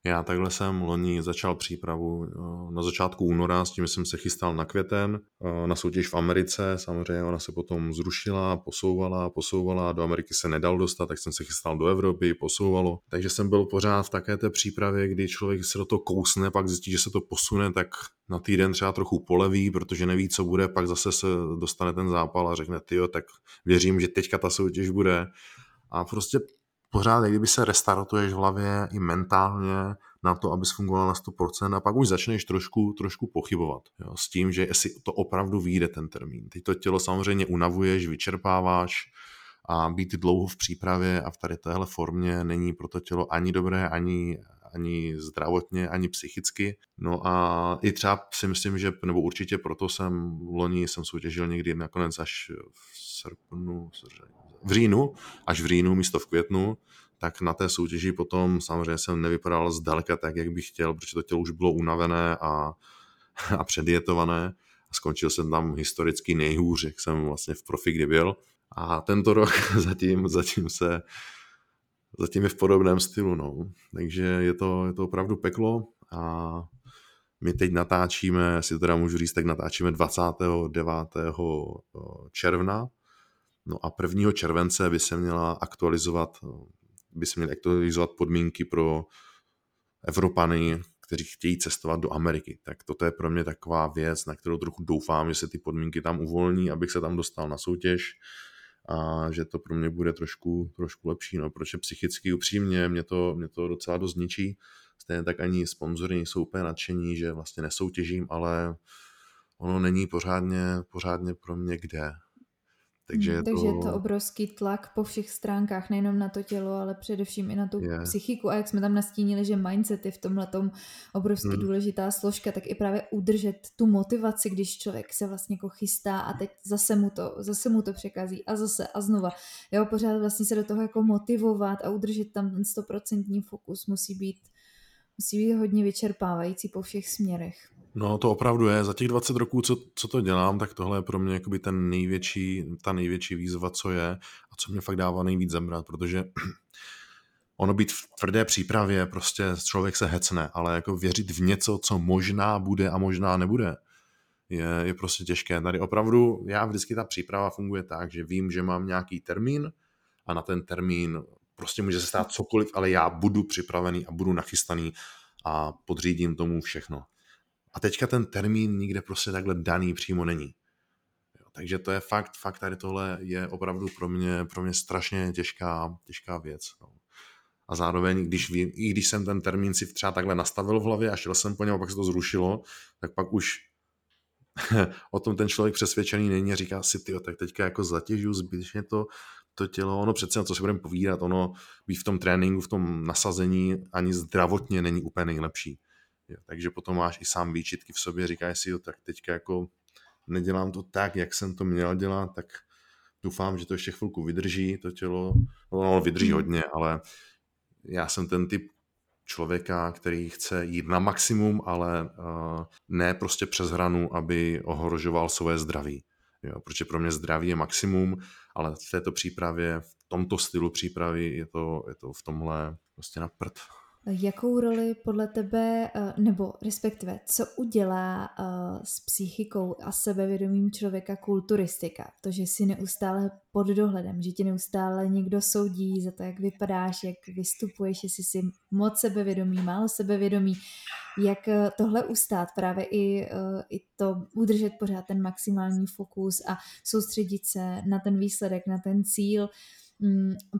Já takhle jsem loni začal přípravu eh, na začátku února, s tím jsem se chystal na květen, eh, na soutěž v Americe, samozřejmě ona se potom zrušila, posouvala, posouvala, do Ameriky se nedal dostat, tak jsem se chystal do Evropy, posouvalo. Takže jsem byl pořád v také té přípravě, kdy člověk se do toho kousne, pak zjistí, že se to posune, tak na týden třeba trochu poleví, protože neví, co bude, pak zase se dostane ten zápal a řekne, ty tak věřím, že teďka ta soutěž bude. A prostě pořád, kdyby se restartuješ v hlavě i mentálně na to, abys fungoval na 100% a pak už začneš trošku, trošku pochybovat jo, s tím, že jestli to opravdu vyjde ten termín. Teď to tělo samozřejmě unavuješ, vyčerpáváš a být dlouho v přípravě a v tady téhle formě není pro to tělo ani dobré, ani, ani zdravotně, ani psychicky. No a i třeba si myslím, že, nebo určitě proto jsem loni jsem soutěžil někdy nakonec až v srpnu, v říjnu, až v říjnu místo v květnu, tak na té soutěži potom samozřejmě jsem nevypadal zdaleka tak, jak bych chtěl, protože to tělo už bylo unavené a, a předjetované a skončil jsem tam historicky nejhůř, jak jsem vlastně v profi kdy byl. A tento rok zatím, zatím se zatím je v podobném stylu, no. Takže je to, je to opravdu peklo a my teď natáčíme, jestli to teda můžu říct, tak natáčíme 29. června, No a 1. července by se měla aktualizovat, by se měly aktualizovat podmínky pro Evropany, kteří chtějí cestovat do Ameriky. Tak toto je pro mě taková věc, na kterou trochu doufám, že se ty podmínky tam uvolní, abych se tam dostal na soutěž a že to pro mě bude trošku, trošku lepší, no, protože psychicky upřímně mě to, mě to docela dost ničí. Stejně tak ani sponzory jsou úplně nadšení, že vlastně nesoutěžím, ale ono není pořádně, pořádně pro mě kde.
Takže, hmm, je, takže to... je to obrovský tlak po všech stránkách, nejenom na to tělo, ale především i na tu yeah. psychiku. A jak jsme tam nastínili, že mindset je v tomhle obrovsky hmm. důležitá složka, tak i právě udržet tu motivaci, když člověk se vlastně jako chystá a teď zase mu to, zase mu to překazí a zase a znova. Jo, pořád vlastně se do toho jako motivovat a udržet tam ten stoprocentní fokus musí být, musí být hodně vyčerpávající po všech směrech.
No to opravdu je. Za těch 20 roků, co, co to dělám, tak tohle je pro mě jakoby ten největší, ta největší výzva, co je a co mě fakt dává nejvíc zemrat, protože ono být v tvrdé přípravě, prostě člověk se hecne, ale jako věřit v něco, co možná bude a možná nebude, je, je prostě těžké. Tady opravdu, já vždycky ta příprava funguje tak, že vím, že mám nějaký termín a na ten termín prostě může se stát cokoliv, ale já budu připravený a budu nachystaný a podřídím tomu všechno. A teďka ten termín nikde prostě takhle daný přímo není. Jo, takže to je fakt, fakt tady tohle je opravdu pro mě, pro mě strašně těžká, těžká věc. No. A zároveň, když ví, i když jsem ten termín si třeba takhle nastavil v hlavě a šel jsem po něm a pak se to zrušilo, tak pak už o tom ten člověk přesvědčený není a říká si, ty, tak teďka jako zatěžu zbytečně to, to tělo, ono přece na co si budeme povídat, ono být v tom tréninku, v tom nasazení ani zdravotně není úplně nejlepší. Jo, takže potom máš i sám výčitky v sobě, říkáš si, jo, tak teďka jako nedělám to tak, jak jsem to měl dělat, tak doufám, že to ještě chvilku vydrží, to tělo, no, no vydrží hmm. hodně, ale já jsem ten typ člověka, který chce jít na maximum, ale uh, ne prostě přes hranu, aby ohrožoval své zdraví. Jo, protože pro mě zdraví je maximum, ale v této přípravě, v tomto stylu přípravy je to, je to v tomhle prostě na prd.
Jakou roli podle tebe, eh, nebo respektive, co udělá eh, s psychikou a sebevědomím člověka kulturistika? To, že si neustále pod dohledem, že ti neustále někdo soudí za to, jak vypadáš, jak vystupuješ, jestli jsi moc sebevědomý, málo sebevědomý, jak eh, tohle ustát, právě i, i to udržet pořád ten maximální fokus a soustředit se na ten výsledek, na ten cíl,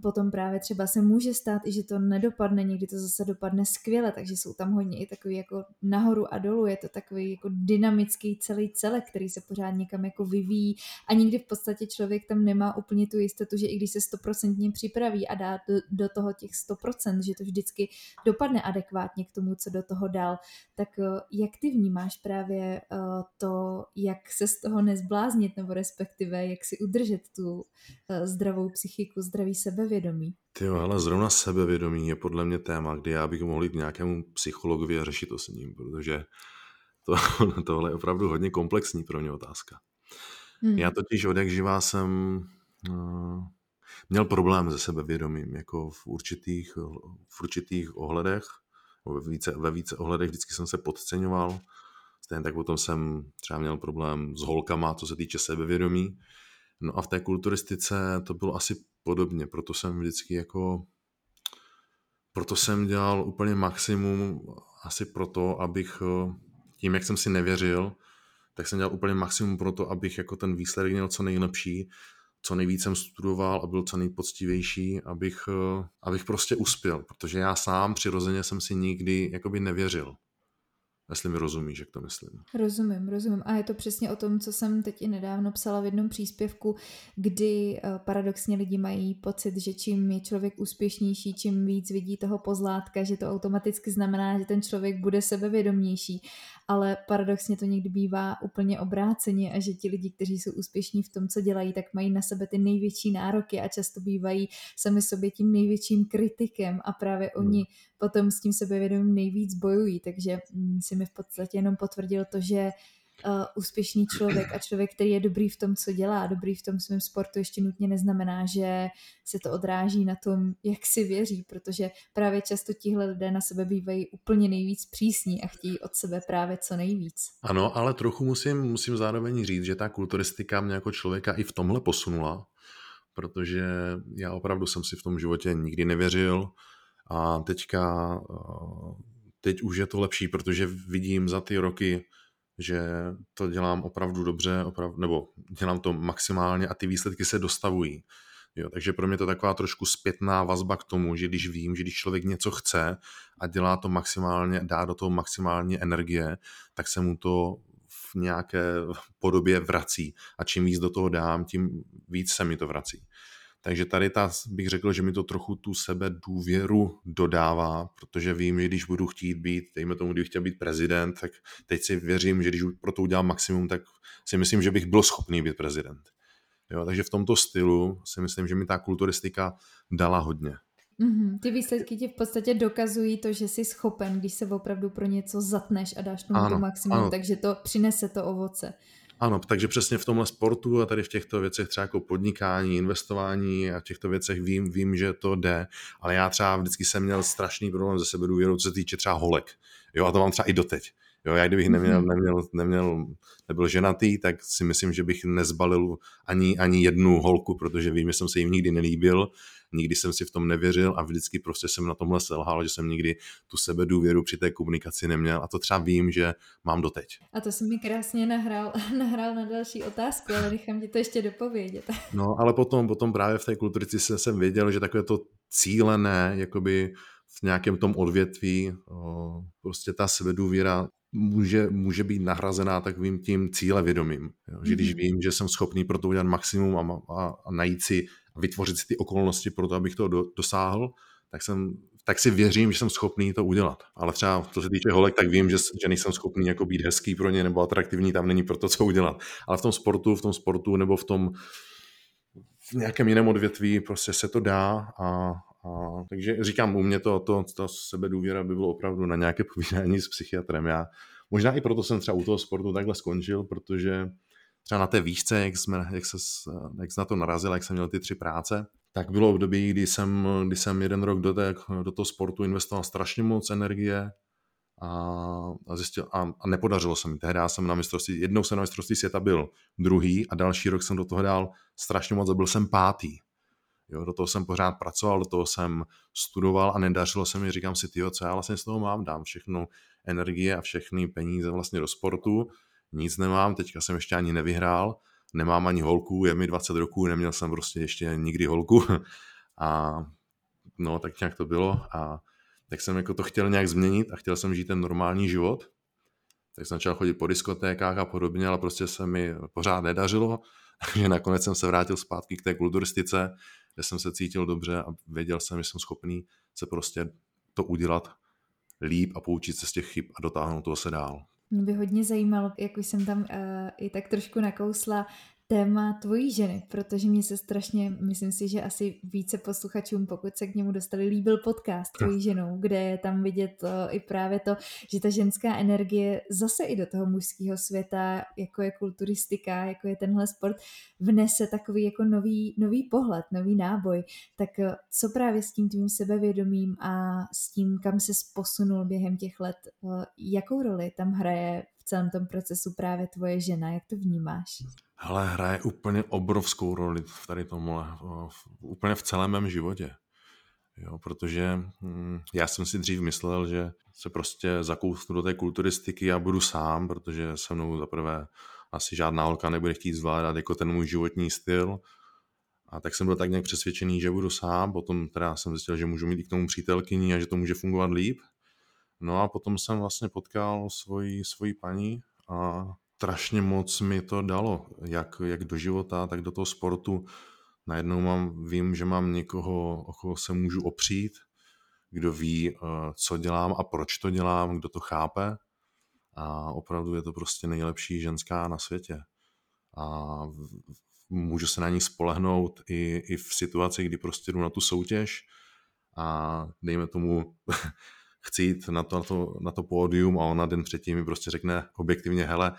potom právě třeba se může stát i, že to nedopadne, někdy to zase dopadne skvěle, takže jsou tam hodně i takový jako nahoru a dolů, je to takový jako dynamický celý celek, který se pořád někam jako vyvíjí a nikdy v podstatě člověk tam nemá úplně tu jistotu, že i když se stoprocentně připraví a dá do, do toho těch 100%, že to vždycky dopadne adekvátně k tomu, co do toho dal, tak eh, jak ty vnímáš právě eh, to, jak se z toho nezbláznit, nebo respektive jak si udržet tu eh, zdravou psychiku, zdravý sebevědomí?
Ty jo, ale zrovna sebevědomí je podle mě téma, kdy já bych mohl jít k nějakému psychologovi a řešit to s ním, protože to, tohle je opravdu hodně komplexní pro mě otázka. Hmm. Já totiž od jak živá jsem uh, měl problém se sebevědomím, jako v určitých, v určitých ohledech. ve více, ve více ohledech vždycky jsem se podceňoval. Stejně tak potom jsem třeba měl problém s holkama, co se týče sebevědomí. No a v té kulturistice to bylo asi podobně, proto jsem vždycky jako proto jsem dělal úplně maximum asi proto, abych tím, jak jsem si nevěřil, tak jsem dělal úplně maximum pro to, abych jako ten výsledek měl co nejlepší, co nejvíc jsem studoval a byl co nejpoctivější, abych, abych prostě uspěl, protože já sám přirozeně jsem si nikdy jakoby nevěřil. Jestli mi rozumíš, jak to myslím.
Rozumím, rozumím. A je to přesně o tom, co jsem teď i nedávno psala v jednom příspěvku, kdy eh, paradoxně lidi mají pocit, že čím je člověk úspěšnější, čím víc vidí toho pozlátka, že to automaticky znamená, že ten člověk bude sebevědomější ale paradoxně to někdy bývá úplně obráceně a že ti lidi, kteří jsou úspěšní v tom, co dělají, tak mají na sebe ty největší nároky a často bývají sami sobě tím největším kritikem a právě hmm. oni potom s tím sebevědomím nejvíc bojují, takže mm, si mi v podstatě jenom potvrdil to, že uh, úspěšný člověk a člověk, který je dobrý v tom, co dělá, dobrý v tom svém sportu, ještě nutně neznamená, že se to odráží na tom, jak si věří, protože právě často tihle lidé na sebe bývají úplně nejvíc přísní a chtějí od sebe právě co nejvíc.
Ano, ale trochu musím, musím zároveň říct, že ta kulturistika mě jako člověka i v tomhle posunula, protože já opravdu jsem si v tom životě nikdy nevěřil a teďka eh, teď už je to lepší, protože vidím za ty roky, že to dělám opravdu dobře, opravdu, nebo dělám to maximálně a ty výsledky se dostavují. Jo, takže pro mě to taková trošku zpětná vazba k tomu, že když vím, že když člověk něco chce a dělá to maximálně, dá do toho maximálně energie, tak se mu to v nějaké podobě vrací. A čím víc do toho dám, tím víc se mi to vrací. Takže tady ta, bych řekl, že mi to trochu tu sebe důvěru dodává, protože vím, že když budu chtít být, dejme tomu, když chtěl být prezident, tak teď si věřím, že když pro to udělám maximum, tak si myslím, že bych byl schopný být prezident. Jo, takže v tomto stylu si myslím, že mi ta kulturistika dala hodně.
Mm-hmm. Ty výsledky ti v podstatě dokazují to, že jsi schopen, když se opravdu pro něco zatneš a dáš tomu ano, to maximum, ano. takže to přinese to ovoce.
Ano, takže přesně v tomhle sportu a tady v těchto věcech třeba jako podnikání, investování a v těchto věcech vím, vím, že to jde, ale já třeba vždycky jsem měl strašný problém ze sebe důvěru, co se týče třeba holek. Jo, a to mám třeba i doteď. Jo, já kdybych neměl, mhm. neměl, neměl, nebyl ženatý, tak si myslím, že bych nezbalil ani, ani jednu holku, protože vím, že jsem se jim nikdy nelíbil nikdy jsem si v tom nevěřil a vždycky prostě jsem na tomhle selhal, že jsem nikdy tu sebe důvěru při té komunikaci neměl a to třeba vím, že mám doteď.
A to si mi krásně nahrál, nahrál na další otázku, ale nechám ti to ještě dopovědět.
No, ale potom, potom právě v té kulturici jsem věděl, že takové to cílené, jakoby v nějakém tom odvětví, prostě ta sebedůvěra může, může být nahrazená takovým tím cílevědomím. Jo? Že když mhm. vím, že jsem schopný pro to udělat maximum a, a, a najít si vytvořit si ty okolnosti pro to, abych to do, dosáhl, tak, jsem, tak si věřím, že jsem schopný to udělat. Ale třeba to se týče holek, tak vím, že, že nejsem schopný jako být hezký pro ně nebo atraktivní, tam není pro to, co udělat. Ale v tom sportu, v tom sportu nebo v tom v nějakém jiném odvětví prostě se to dá a, a takže říkám, u mě to, to, ta sebedůvěra by bylo opravdu na nějaké povídání s psychiatrem. Já možná i proto jsem třeba u toho sportu takhle skončil, protože třeba na té výšce, jak, jsme, jak, se, jak se na to narazil, jak jsem měl ty tři práce, tak bylo období, kdy jsem, kdy jsem jeden rok do, té, do toho sportu investoval strašně moc energie a, a, zjistil, a, a nepodařilo se mi. Tehdy jsem na mistrovství, jednou jsem na mistrovství světa byl druhý a další rok jsem do toho dal strašně moc a byl jsem pátý. Jo, do toho jsem pořád pracoval, do toho jsem studoval a nedařilo se mi, říkám si, tyjo, co já vlastně z toho mám, dám všechnu energie a všechny peníze vlastně do sportu nic nemám, teďka jsem ještě ani nevyhrál, nemám ani holku, je mi 20 roků, neměl jsem prostě ještě nikdy holku. A no tak nějak to bylo a tak jsem jako to chtěl nějak změnit a chtěl jsem žít ten normální život, tak jsem začal chodit po diskotékách a podobně, ale prostě se mi pořád nedařilo, takže nakonec jsem se vrátil zpátky k té kulturistice, kde jsem se cítil dobře a věděl jsem, že jsem schopný se prostě to udělat líp a poučit se z těch chyb a dotáhnout to se dál.
Mě by hodně zajímalo, jak už jsem tam uh, i tak trošku nakousla, téma tvojí ženy, protože mě se strašně, myslím si, že asi více posluchačům, pokud se k němu dostali, líbil podcast tvojí ženou, kde je tam vidět to, i právě to, že ta ženská energie zase i do toho mužského světa, jako je kulturistika, jako je tenhle sport, vnese takový jako nový, nový pohled, nový náboj. Tak eh, co právě s tím tvým sebevědomím a s tím, kam se posunul během těch let, eh, jakou roli tam hraje celém tom procesu právě tvoje žena, jak to vnímáš?
Hele, hraje úplně obrovskou roli v tady tomhle, úplně v celém mém životě. Jo, protože hm, já jsem si dřív myslel, že se prostě zakousnu do té kulturistiky a budu sám, protože se mnou zaprvé asi žádná holka nebude chtít zvládat jako ten můj životní styl. A tak jsem byl tak nějak přesvědčený, že budu sám, potom teda jsem zjistil, že můžu mít i k tomu přítelkyni a že to může fungovat líp. No a potom jsem vlastně potkal svoji, svoji paní a strašně moc mi to dalo, jak, jak do života, tak do toho sportu. Najednou mám, vím, že mám někoho, o koho se můžu opřít, kdo ví, eh, co dělám a proč to dělám, kdo to chápe. A opravdu je to prostě nejlepší ženská na světě. A můžu se na ní spolehnout i, i v situaci, kdy prostě jdu na tu soutěž a dejme tomu chci jít na to, na to, na to pódium a ona den předtím mi prostě řekne objektivně, hele,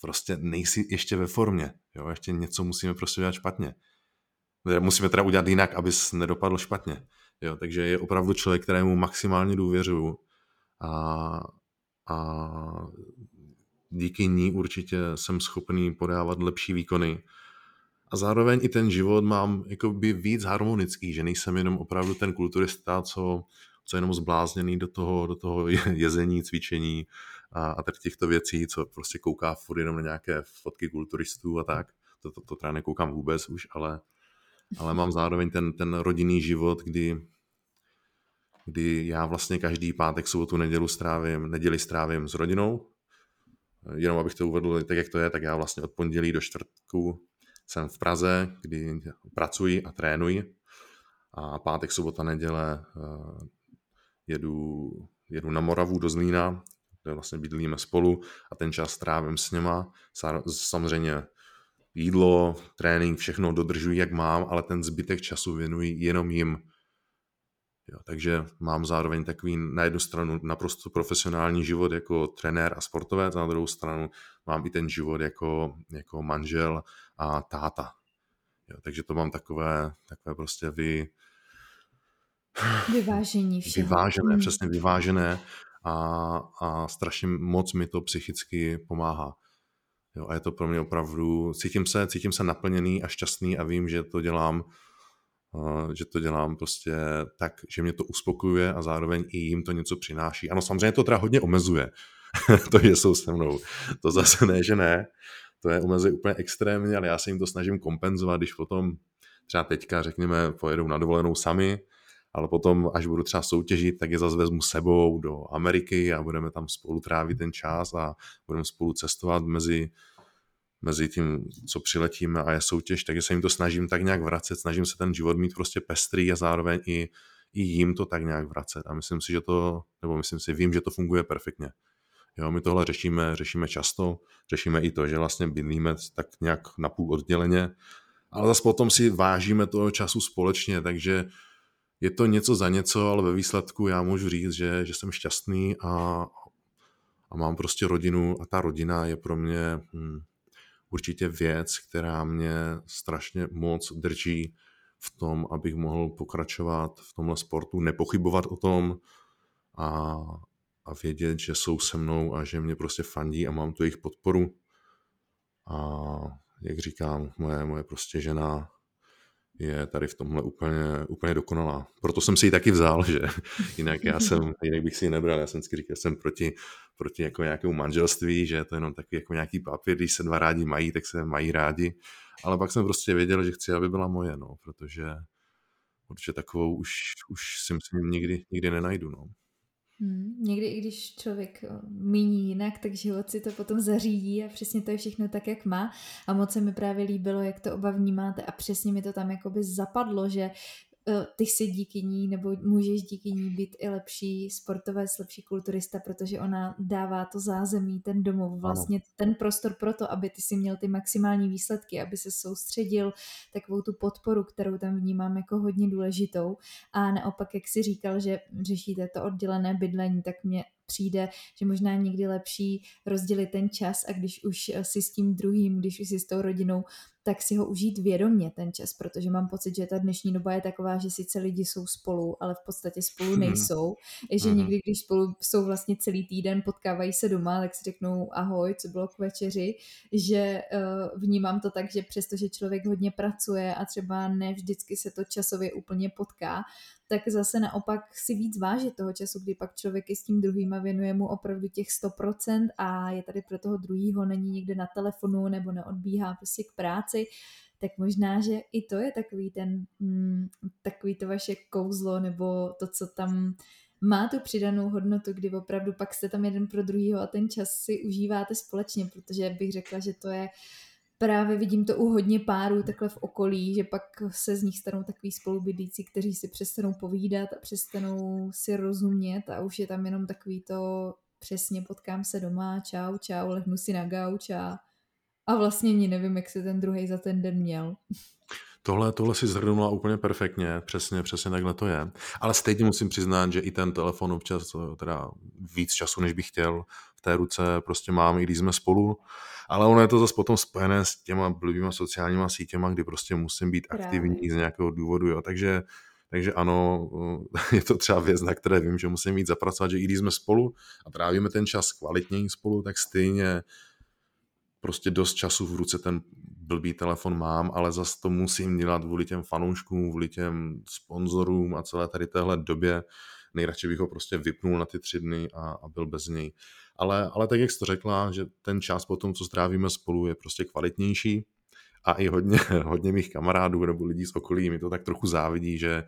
prostě nejsi ještě ve formě, jo, ještě něco musíme prostě dělat špatně. Musíme teda udělat jinak, abys nedopadl špatně. Jo, takže je opravdu člověk, kterému maximálně důvěřuju a, a díky ní určitě jsem schopný podávat lepší výkony. A zároveň i ten život mám jakoby víc harmonický, že nejsem jenom opravdu ten kulturista, co, co jenom zblázněný do toho, do toho jezení, cvičení a, a tady těchto věcí, co prostě kouká furt jenom na nějaké fotky kulturistů a tak. To, to, to teda nekoukám vůbec už, ale, ale mám zároveň ten, ten rodinný život, kdy, kdy já vlastně každý pátek, sobotu, nedělu strávím, neděli strávím s rodinou. Jenom abych to uvedl tak, jak to je, tak já vlastně od pondělí do čtvrtku jsem v Praze, kdy pracuji a trénuji. A pátek, sobota, neděle eh, jedu, jedu na Moravu do Zlína, kde vlastně bydlíme spolu a ten čas trávím s něma. Samozřejmě jídlo, trénink, všechno dodržuji, jak mám, ale ten zbytek času věnuji jenom jim. Jo, takže mám zároveň takový na jednu stranu naprosto profesionální život jako trenér a sportovec, a na druhou stranu mám i ten život jako, jako manžel a táta. Jo, takže to mám takové, takové prostě vy,
Vyvážení všeho.
Vyvážené, hmm. přesně vyvážené a, a strašně moc mi to psychicky pomáhá. Jo, a je to pro mě opravdu, cítím se, cítím se naplněný a šťastný a vím, že to dělám, že to dělám prostě tak, že mě to uspokojuje a zároveň i jim to něco přináší. Ano, samozřejmě to teda hodně omezuje, to, že jsou se mnou. To zase ne, že ne. To je omezuje úplně extrémně, ale já se jim to snažím kompenzovat, když potom třeba teďka, řekněme, pojedou na dovolenou sami, ale potom, až budu třeba soutěžit, tak je zase vezmu sebou do Ameriky a budeme tam spolu trávit ten čas a budeme spolu cestovat mezi, mezi tím, co přiletíme a je soutěž, takže se jim to snažím tak nějak vracet, snažím se ten život mít prostě pestrý a zároveň i, i jim to tak nějak vracet. A myslím si, že to, nebo myslím si, vím, že to funguje perfektně. Jo, my tohle řešíme, řešíme často, řešíme i to, že vlastně bydlíme tak nějak napůl odděleně, ale zase potom si vážíme toho času společně, takže je to něco za něco, ale ve výsledku já můžu říct, že, že jsem šťastný a, a mám prostě rodinu a ta rodina je pro mě hm, určitě věc, která mě strašně moc drží v tom, abych mohl pokračovat v tomhle sportu, nepochybovat o tom a, a vědět, že jsou se mnou a že mě prostě fandí a mám tu jejich podporu. A jak říkám, moje, moje prostě žena je tady v tomhle úplně, úplně dokonalá. Proto jsem si ji taky vzal, že jinak já jsem, jinak bych si ji nebral, já jsem vždycky říkal, jsem proti, proti jako nějakému manželství, že je to jenom takový jako nějaký papír, když se dva rádi mají, tak se mají rádi, ale pak jsem prostě věděl, že chci, aby byla moje, no, protože určitě takovou už, už si myslím nikdy, nikdy nenajdu, no.
Hmm, někdy i když člověk míní jinak, tak život si to potom zařídí a přesně to je všechno tak, jak má. A moc se mi právě líbilo, jak to oba vnímáte a přesně mi to tam jakoby zapadlo, že Eh, ty si díky ní nebo můžeš díky ní být i lepší sportovec, lepší kulturista, protože ona dává to zázemí, ten domov, vlastně ano. ten prostor pro to, aby ty si měl ty maximální výsledky, aby se soustředil, takovou tu podporu, kterou tam vnímám jako hodně důležitou. A naopak, jak si říkal, že řešíte to oddělené bydlení, tak mě přijde, že možná někdy lepší rozdělit ten čas a když už si s tím druhým, když už si s tou rodinou tak si ho užít vědomě ten čas, protože mám pocit, že ta dnešní doba je taková, že sice lidi jsou spolu, ale v podstatě spolu mhm. nejsou. Je, že mhm. někdy, když spolu jsou vlastně celý týden, potkávají se doma, tak si řeknou ahoj, co bylo k večeři, že uh, vnímám to tak, že přestože člověk hodně pracuje a třeba ne vždycky se to časově úplně potká, tak zase naopak si víc váží toho času, kdy pak člověk je s tím druhým a věnuje mu opravdu těch 100% a je tady pro toho druhýho, není někde na telefonu nebo neodbíhá prostě k práci, tak možná, že i to je takový ten, mm, takový to vaše kouzlo nebo to, co tam má tu přidanou hodnotu, kdy opravdu pak jste tam jeden pro druhýho a ten čas si užíváte společně, protože bych řekla, že to je uh, právě vidím to u hodně párů takhle v okolí, že pak se z nich stanou takový spolubydlící, kteří si přestanou povídat a přestanou si rozumět a už je tam jenom takový to přesně potkám se doma, čau, čau, lehnu si na gauč a, a vlastně ani nevím, jak se ten druhý za ten den měl.
Tohle, tohle si zhrnula úplně perfektně, přesně, přesně takhle to je. Ale stejně musím přiznat, že i ten telefon občas, teda víc času, než bych chtěl, v té ruce prostě mám, i když jsme spolu, ale ono je to zase potom spojené s těma blbýma sociálníma sítěma, kdy prostě musím být Právě. aktivní z nějakého důvodu, jo. Takže, takže ano, je to třeba věc, na které vím, že musím mít zapracovat, že i když jsme spolu a trávíme ten čas kvalitněji spolu, tak stejně prostě dost času v ruce ten blbý telefon mám, ale zase to musím dělat kvůli těm fanouškům, kvůli těm sponzorům a celé tady téhle době. Nejradši bych ho prostě vypnul na ty tři dny a, a byl bez něj. Ale, ale tak, jak jsi to řekla, že ten čas potom, co strávíme spolu, je prostě kvalitnější a i hodně, hodně mých kamarádů nebo lidí z okolí mi to tak trochu závidí, že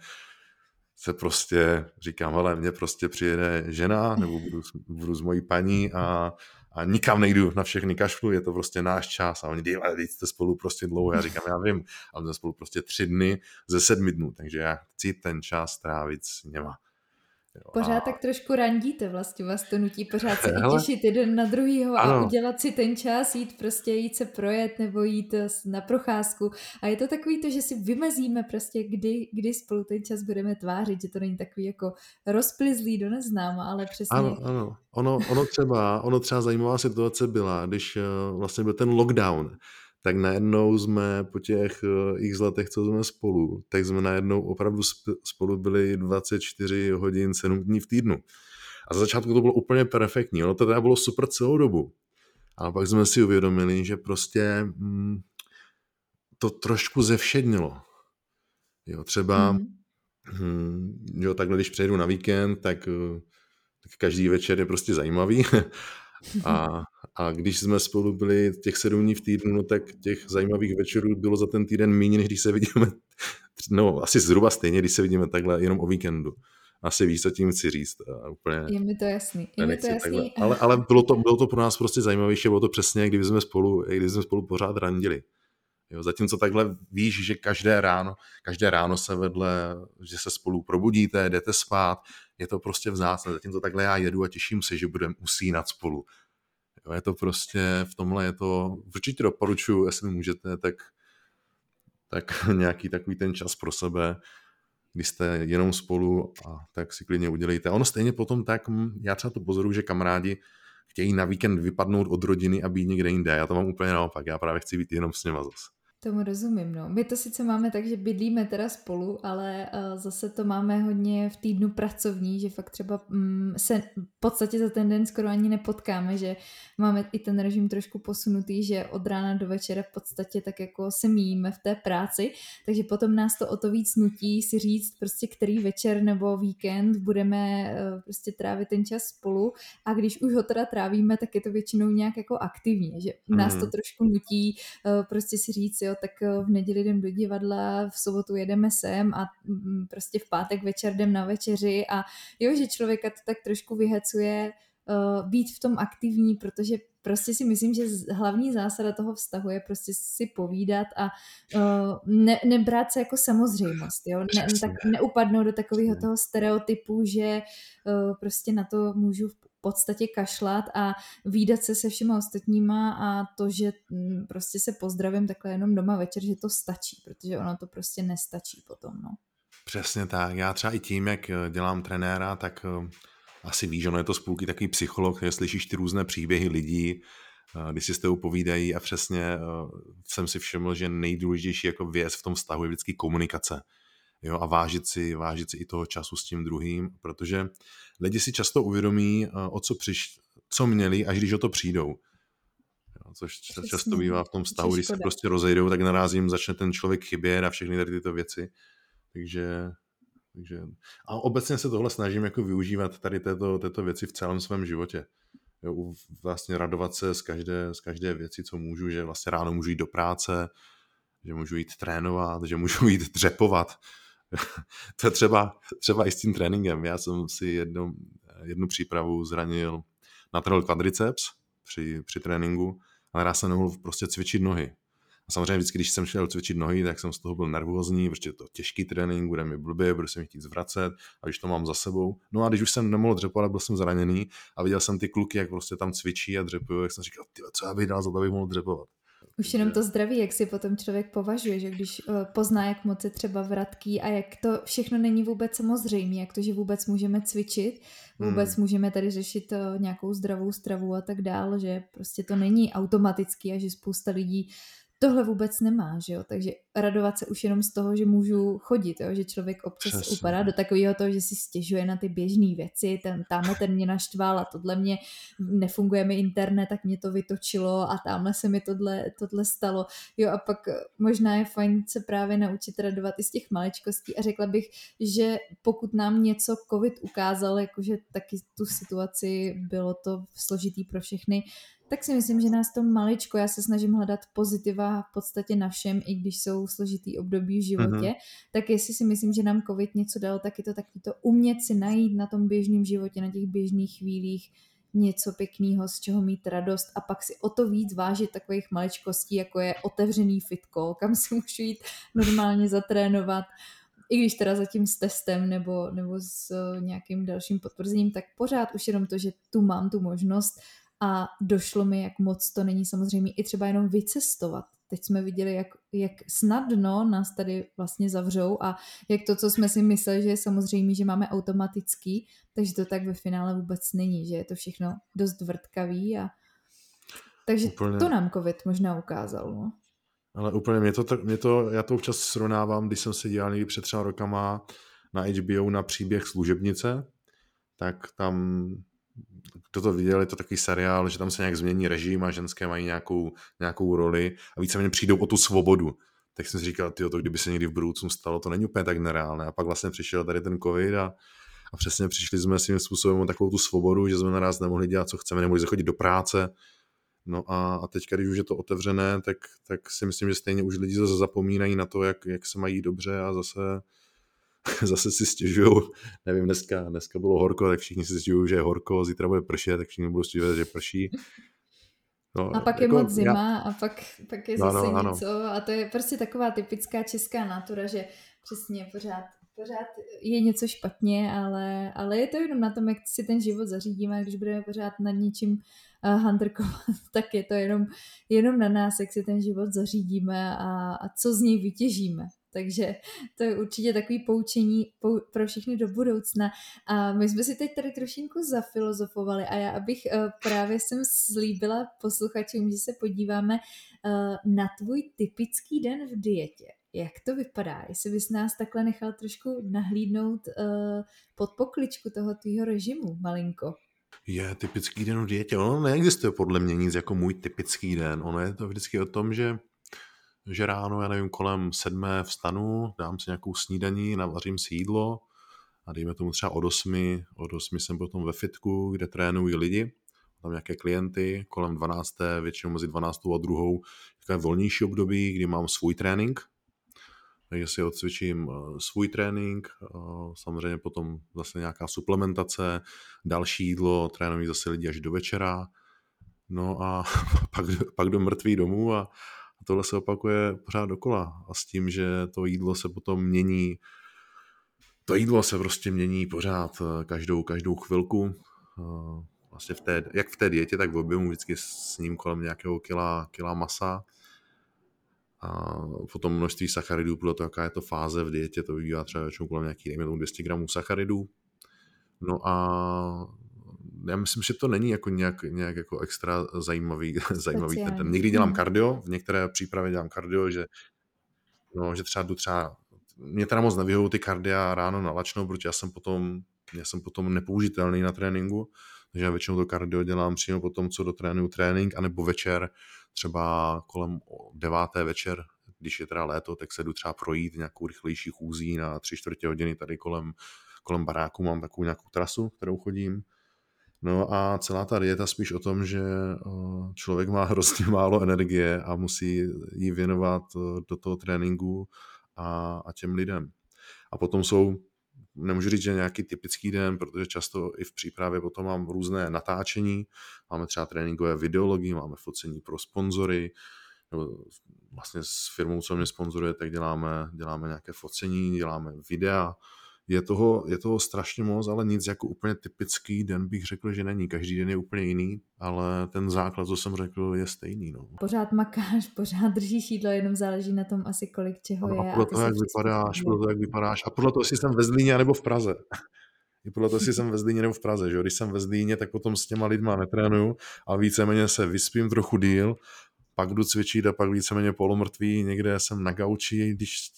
se prostě říkám, hele, mně prostě přijede žena, nebo budu, budu s mojí paní a, a nikam nejdu, na všechny kašlu, je to prostě náš čas a oni dějí, ale jste spolu prostě dlouho, já říkám, já vím, ale jsme spolu prostě tři dny ze sedmi dnů, takže já chci ten čas trávit s něma.
Jo, pořád a... tak trošku randíte vlastně, vás to nutí pořád se Hele, těšit jeden na druhýho ano. a udělat si ten čas, jít prostě jít se projet nebo jít eh, na procházku. A je to takový to, že si vymezíme prostě, kdy, kdy spolu ten čas budeme tvářit, že to není takový jako rozplizlý do neznáma, ale přesně...
Ano, ano. Ono, ono třeba, ono třeba zajímavá situace byla, když eh, vlastně byl ten lockdown, tak najednou jsme po těch eh, x letech, co jsme spolu, tak jsme najednou opravdu spolu byli 24 hodin, 7 dní v týdnu. A za začátku to bylo úplně perfektní, ono to teda bylo super celou dobu. Ale pak jsme si uvědomili, že prostě mm, to trošku zevšednilo. Jo, třeba, mm. Mm, jo, takhle, když přejdu na víkend, tak, eh, tak každý večer je prostě zajímavý. A, a když jsme spolu byli těch sedm dní v týdnu, no tak těch zajímavých večerů bylo za ten týden méně, než když se vidíme, no asi zhruba stejně, když se vidíme takhle jenom o víkendu. Asi víš, co tím chci říct. A úplně
je mi to jasný. Je mi to jasný.
Ale, ale bylo, to, bylo to pro nás prostě zajímavější, bylo to přesně, kdyby jsme spolu, kdyby jsme spolu pořád randili. Jo, zatímco takhle víš, že každé ráno, každé ráno se vedle, že se spolu probudíte, jdete spát, je to prostě vzácné. Zatímco takhle já jedu a těším se, že budeme usínat spolu. Jo, je to prostě, v tomhle je to, určitě doporučuji, jestli můžete, tak, tak nějaký takový ten čas pro sebe, kdy jste jenom spolu a tak si klidně udělejte. Ono stejně potom tak, já třeba to pozoruju, že kamarádi chtějí na víkend vypadnout od rodiny a být někde jinde. Já to mám úplně naopak, já právě chci být jenom s něma zase.
Tomu rozumím, no. My to sice máme tak, že bydlíme teda spolu, ale uh, zase to máme hodně v týdnu pracovní, že fakt třeba um, se v podstatě za ten den skoro ani nepotkáme, že máme i ten režim trošku posunutý, že od rána do večera v podstatě tak jako se míjíme v té práci, takže potom nás to o to víc nutí si říct prostě, který večer nebo víkend budeme uh, prostě trávit ten čas spolu a když už ho teda trávíme, tak je to většinou nějak jako aktivně, že nás to mhm. trošku nutí uh, prostě si říct, jo, tak eh, v neděli jdem do divadla, v sobotu jedeme sem a mm, prostě v pátek večer jdem na večeři a jo, že člověka to tak trošku vyhecuje uh, být v tom aktivní, protože prostě si myslím, že hlavní zásada toho vztahu je prostě si povídat a uh, ne, nebrat se jako samozřejmost, jo? Ne, tak neupadnout do takového toho stereotypu, že uh, prostě na to můžu v podstatě kašlat a výdat se se všema ostatníma a to, že mm, prostě se pozdravím takhle jenom doma večer, že to stačí, protože ono to prostě nestačí potom, no.
Přesně tak. Já třeba i tím, jak eh, dělám trenéra, tak eh, asi víš, ono je to spolky takový psycholog, že slyšíš ty různé příběhy lidí, eh, když si s tebou povídají a přesně jsem si všiml, že nejdůležitější jako věc v tom vztahu je vždycky komunikace. Jo, a vážit si, vážit si i toho času s tím druhým, protože lidi si často uvědomí, o co, přiš, co měli, až když o to přijdou. Jo, což Přesně. často bývá v tom vztahu, když se prostě rozejdou, tak narazím, začne ten člověk chybět a všechny tady tyto věci. Takže, takže a obecně se tohle snažím jako využívat tady této, této věci v celém svém životě. Jo, vlastně radovat se z každé, z každé věci, co můžu, že vlastně ráno můžu jít do práce, že můžu jít trénovat, že můžu jít dřepovat. to je třeba, třeba i s tím tréninkem. Já jsem si jednu, jednu přípravu zranil, natrhl kvadriceps při, při tréninku, ale já jsem nemohl prostě cvičit nohy. A samozřejmě vždycky, když jsem šel cvičit nohy, tak jsem z toho byl nervózní, protože to těžký trénink, bude mi blbě, budu se mi chtít zvracet a když to mám za sebou. No a když už jsem nemohl dřepovat, byl jsem zraněný a viděl jsem ty kluky, jak prostě tam cvičí a dřepují, jak jsem říkal, co já bych dal za to, abych mohl dřepovat.
Už jenom to zdraví, jak si potom člověk považuje, že když uh, pozná, jak moc je třeba vratký a jak to všechno není vůbec samozřejmé, jak to, že vůbec můžeme cvičit, vůbec hmm. můžeme tady řešit uh, nějakou zdravou stravu a tak dál, že prostě to není automatický a že spousta lidí tohle vůbec nemá, že jo, takže radovat se už jenom z toho, že můžu chodit, jo? že člověk občas Přesně. upadá do takového toho, že si stěžuje na ty běžné věci, ten, tamhle ten mě naštval a tohle mě nefunguje mi internet, tak mě to vytočilo a tamhle se mi tohle, tohle stalo. Jo a pak možná je fajn se právě naučit radovat i z těch maličkostí a řekla bych, že pokud nám něco covid ukázal, jakože taky tu situaci bylo to složitý pro všechny, tak si myslím, že nás to maličko, já se snažím hledat pozitiva v podstatě na všem, i když jsou složitý období v životě, mm-hmm. tak jestli si myslím, že nám covid něco dal, tak je to taky to umět si najít na tom běžném životě, na těch běžných chvílích něco pěkného, z čeho mít radost a pak si o to víc vážit takových maličkostí, jako je otevřený fitko, kam si můžu jít normálně zatrénovat, i když teda zatím s testem nebo, nebo s nějakým dalším potvrzením, tak pořád už jenom to, že tu mám tu možnost a došlo mi, jak moc to není samozřejmě i třeba jenom vycestovat. Teď jsme viděli, jak, jak snadno nás tady vlastně zavřou a jak to, co jsme si mysleli, že je samozřejmě, že máme automatický, takže to tak ve finále vůbec není, že je to všechno dost vrtkavý a takže úplně... to nám covid možná ukázal. No.
Ale úplně mě to, mě to, já to občas srovnávám, když jsem se dělal někdy před třeba rokama na HBO na příběh služebnice, tak tam kdo to viděl, je to takový seriál, že tam se nějak změní režim a ženské mají nějakou, nějakou roli a víceméně přijdou o tu svobodu. Tak jsem si říkal, tyjo, to kdyby se někdy v budoucnu stalo, to není úplně tak nereálné. A pak vlastně přišel tady ten covid a, a přesně přišli jsme svým způsobem o takovou tu svobodu, že jsme naraz nemohli dělat, co chceme, nemohli zachodit do práce. No a, a teď, když už je to otevřené, tak, tak si myslím, že stejně už lidi zase zapomínají na to, jak, jak se mají dobře a zase zase si stěžují, nevím, dneska, dneska bylo horko, tak všichni si stěžují, že je horko, zítra bude pršet, tak všichni budou stěžovat, že prší.
No, a pak jako, je moc zima já... a pak, pak je zase no, no, něco a to je prostě taková typická česká natura, že přesně pořád, pořád je něco špatně, ale, ale je to jenom na tom, jak si ten život zařídíme, když budeme pořád nad něčím uh, handrkovat, tak je to jenom, jenom na nás, jak si ten život zařídíme a, a co z něj vytěžíme. Takže to je určitě takový poučení pou, pro všechny do budoucna. A my jsme si teď tady trošinku zafilozofovali a já abych uh, právě jsem slíbila posluchačům, že se podíváme uh, na tvůj typický den v dietě. Jak to vypadá? Jestli bys nás takhle nechal trošku nahlídnout uh, pod pokličku toho tvýho režimu, malinko.
Je typický den v dietě. Ono neexistuje podle mě nic jako můj typický den. Ono je to vždycky o tom, že že ráno, já nevím, kolem sedmé vstanu, dám si nějakou snídaní, navařím si jídlo a dejme tomu třeba od osmi, od osmi jsem potom ve fitku, kde trénují lidi, tam nějaké klienty, kolem 12. většinou mezi 12. a 2. takové volnější období, kdy mám svůj trénink, takže si odcvičím eh, svůj trénink, eh, samozřejmě potom zase nějaká suplementace, další jídlo, trénují zase lidi až do večera, no a pak, pak do mrtvý domů a, a tohle se opakuje pořád dokola a s tím, že to jídlo se potom mění, to jídlo se prostě mění pořád eh, každou, každou chvilku, vlastně v té, jak v té dietě, tak v objemu vždycky s ním kolem nějakého kila, kila masa, a potom množství sacharidů, podle toho, jaká je to fáze v dietě, to bývá třeba většinou kolem nějakých, dejme tomu 200 gramů sacharidů. No a já myslím, že to není jako nějak, nějak jako extra zajímavý, zajímavý ten, ten. Někdy dělám kardio, v některé přípravě dělám kardio, že, no, že třeba jdu třeba, mě teda moc nevyhovují ty kardia ráno na lačnou, protože já jsem potom, já jsem potom nepoužitelný na tréninku, takže já většinou to kardio dělám přímo po tom, co do tréninku trénink, anebo večer, třeba kolem deváté večer, když je teda léto, tak se jdu třeba projít nějakou rychlejší chůzí na tři čtvrtě hodiny tady kolem, kolem baráku, mám takovou nějakou trasu, kterou chodím. No a celá ta dieta spíš o tom, že člověk má hrozně málo energie a musí ji věnovat do toho tréninku a, a těm lidem. A potom jsou nemůžu říct, že nějaký typický den, protože často i v přípravě potom mám různé natáčení, máme třeba tréninkové videologie, máme focení pro sponzory, nebo vlastně s firmou, co mě sponzoruje, tak děláme, děláme nějaké focení, děláme videa, je toho, je toho strašně moc, ale nic jako úplně typický den bych řekl, že není. Každý den je úplně jiný, ale ten základ, co jsem řekl, je stejný. No.
Pořád makáš, pořád držíš jídlo, jenom záleží na tom asi kolik čeho
no,
je.
A podle toho, jak vypadáš, podle toho, jak vypadáš. A podle toho, jestli jsem ve Zlíně nebo v Praze. I podle toho, jestli jsem ve Zlíně nebo v Praze. Že? Když jsem ve Zlíně, tak potom s těma lidma netrénuju a víceméně se vyspím trochu díl, pak jdu cvičit a pak víceméně polomrtvý, někde jsem na gauči, když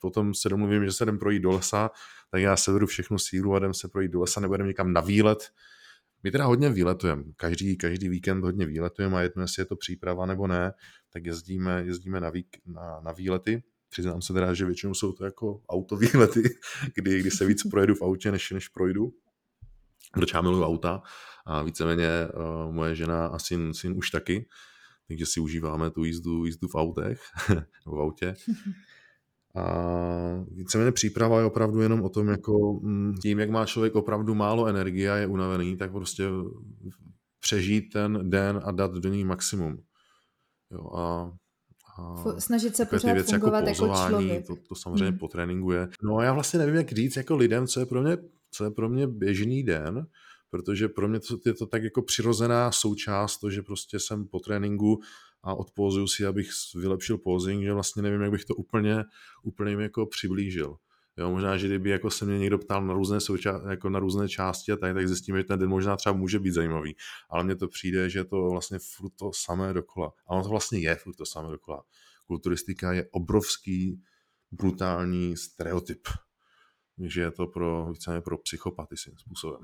potom se domluvím, že se jdem projít do lesa, tak já severu všechnu sílu a jdem se projít do lesa nebo jdem někam na výlet. My teda hodně výletujeme, každý, každý víkend hodně výletujeme a jedno, jestli je to příprava nebo ne, tak jezdíme, jezdíme na, vík, na, na výlety. Přiznám se teda, že většinou jsou to jako autovýlety, kdy, kdy se víc projedu v autě, než, než projdu. Proč já miluji auta a víceméně uh, moje žena a syn, syn už taky, takže si užíváme tu jízdu, jízdu v autech, v autě. A víceméně příprava je opravdu jenom o tom, jako mm, tím, jak má člověk opravdu málo energie a je unavený, tak prostě přežít ten den a dát do něj maximum. Jo, a,
a snažit se pořád věci jako fungovat jako, jako člověk.
To, to samozřejmě hmm. po tréninku je. No a já vlastně nevím, jak říct jako lidem, co je pro mě, co je pro mě běžný den, protože pro mě to, je to tak jako přirozená součást, to, že prostě jsem po tréninku a odpozuju si, abych vylepšil posing, že vlastně nevím, jak bych to úplně, úplně jako přiblížil. Jo, možná, že kdyby jako se mě někdo ptal na různé, souča- jako na různé části a tady, tak zjistíme, že ten den možná třeba může být zajímavý. Ale mně to přijde, že je to vlastně furt to samé dokola. A ono to vlastně je furt to samé dokola. Kulturistika je obrovský, brutální stereotyp. že je to pro, víceméně pro psychopaty svým způsobem.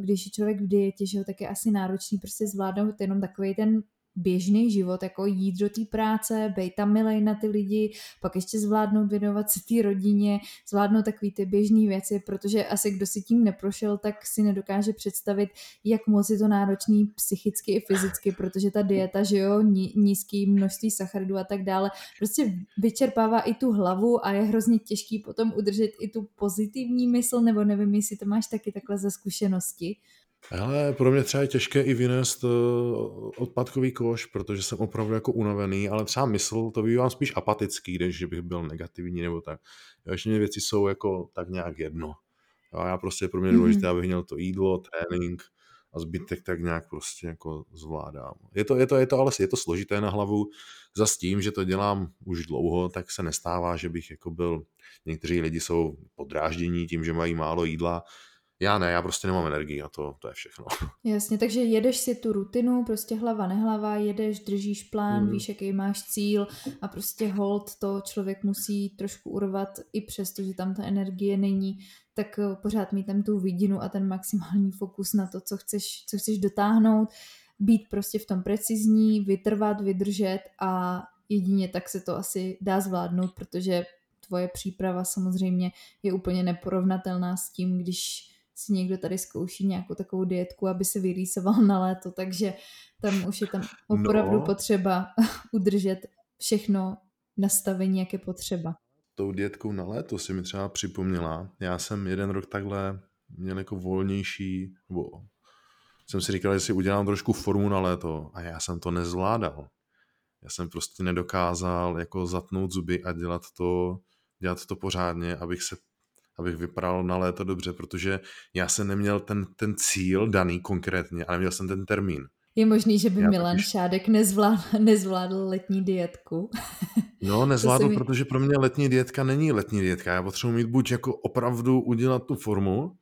Když je člověk v dietě, že jo, tak je asi náročný prostě zvládnout jenom takový ten běžný život, jako jít do té práce, být tam milej na ty lidi, pak ještě zvládnout věnovat se té rodině, zvládnout takové ty běžné věci, protože asi kdo si tím neprošel, tak si nedokáže představit, jak moc je to náročný psychicky i fyzicky, protože ta dieta, že jo, nízký množství sacharidů a tak dále, prostě vyčerpává i tu hlavu a je hrozně těžký potom udržet i tu pozitivní mysl, nebo nevím, jestli to máš taky takhle ze zkušenosti.
Ale pro mě třeba je těžké i vynést eh, odpadkový koš, protože jsem opravdu jako unavený, ale třeba mysl, to bývám spíš apatický, než že bych byl negativní nebo tak. Mě věci jsou jako tak nějak jedno. A já prostě pro mě důležité, mm-hmm. abych měl to jídlo, trénink a zbytek tak nějak prostě jako zvládám. Je to, je to, je to ale je to složité na hlavu. Za s tím, že to dělám už dlouho, tak se nestává, že bych jako byl, někteří lidi jsou podráždění tím, že mají málo jídla, já ne, já prostě nemám energii na to, to je všechno.
Jasně, takže jedeš si tu rutinu, prostě hlava nehlava, jedeš, držíš plán, mm. víš, jaký máš cíl a prostě hold to člověk musí trošku urvat i přesto, že tam ta energie není, tak eh, pořád mít tam tu vidinu a ten maximální fokus na to, co chceš, co chceš dotáhnout, být prostě v tom precizní, vytrvat, vydržet a jedině tak se to asi dá zvládnout, protože tvoje příprava samozřejmě je úplně neporovnatelná s tím, když si někdo tady zkouší nějakou takovou dietku, aby se vyrýsoval na léto, takže tam už je tam opravdu no. potřeba udržet všechno nastavení, jak je potřeba.
tou dietkou na léto si mi třeba připomněla. Já jsem jeden rok takhle měl jako volnější, nebo jsem si říkal, že si udělám trošku formu na léto a já jsem to nezvládal. Já jsem prostě nedokázal jako zatnout zuby a dělat to, dělat to pořádně, abych se abych vypadal na léto dobře, protože já jsem neměl ten, ten cíl daný konkrétně, ale měl jsem ten termín.
Je možný, že by já Milan totiž... Šádek nezvládl, nezvládl letní dietku.
No, nezvládl, mi... protože pro mě letní dietka není letní dietka. Já potřebuji mít buď jako opravdu udělat tu formu,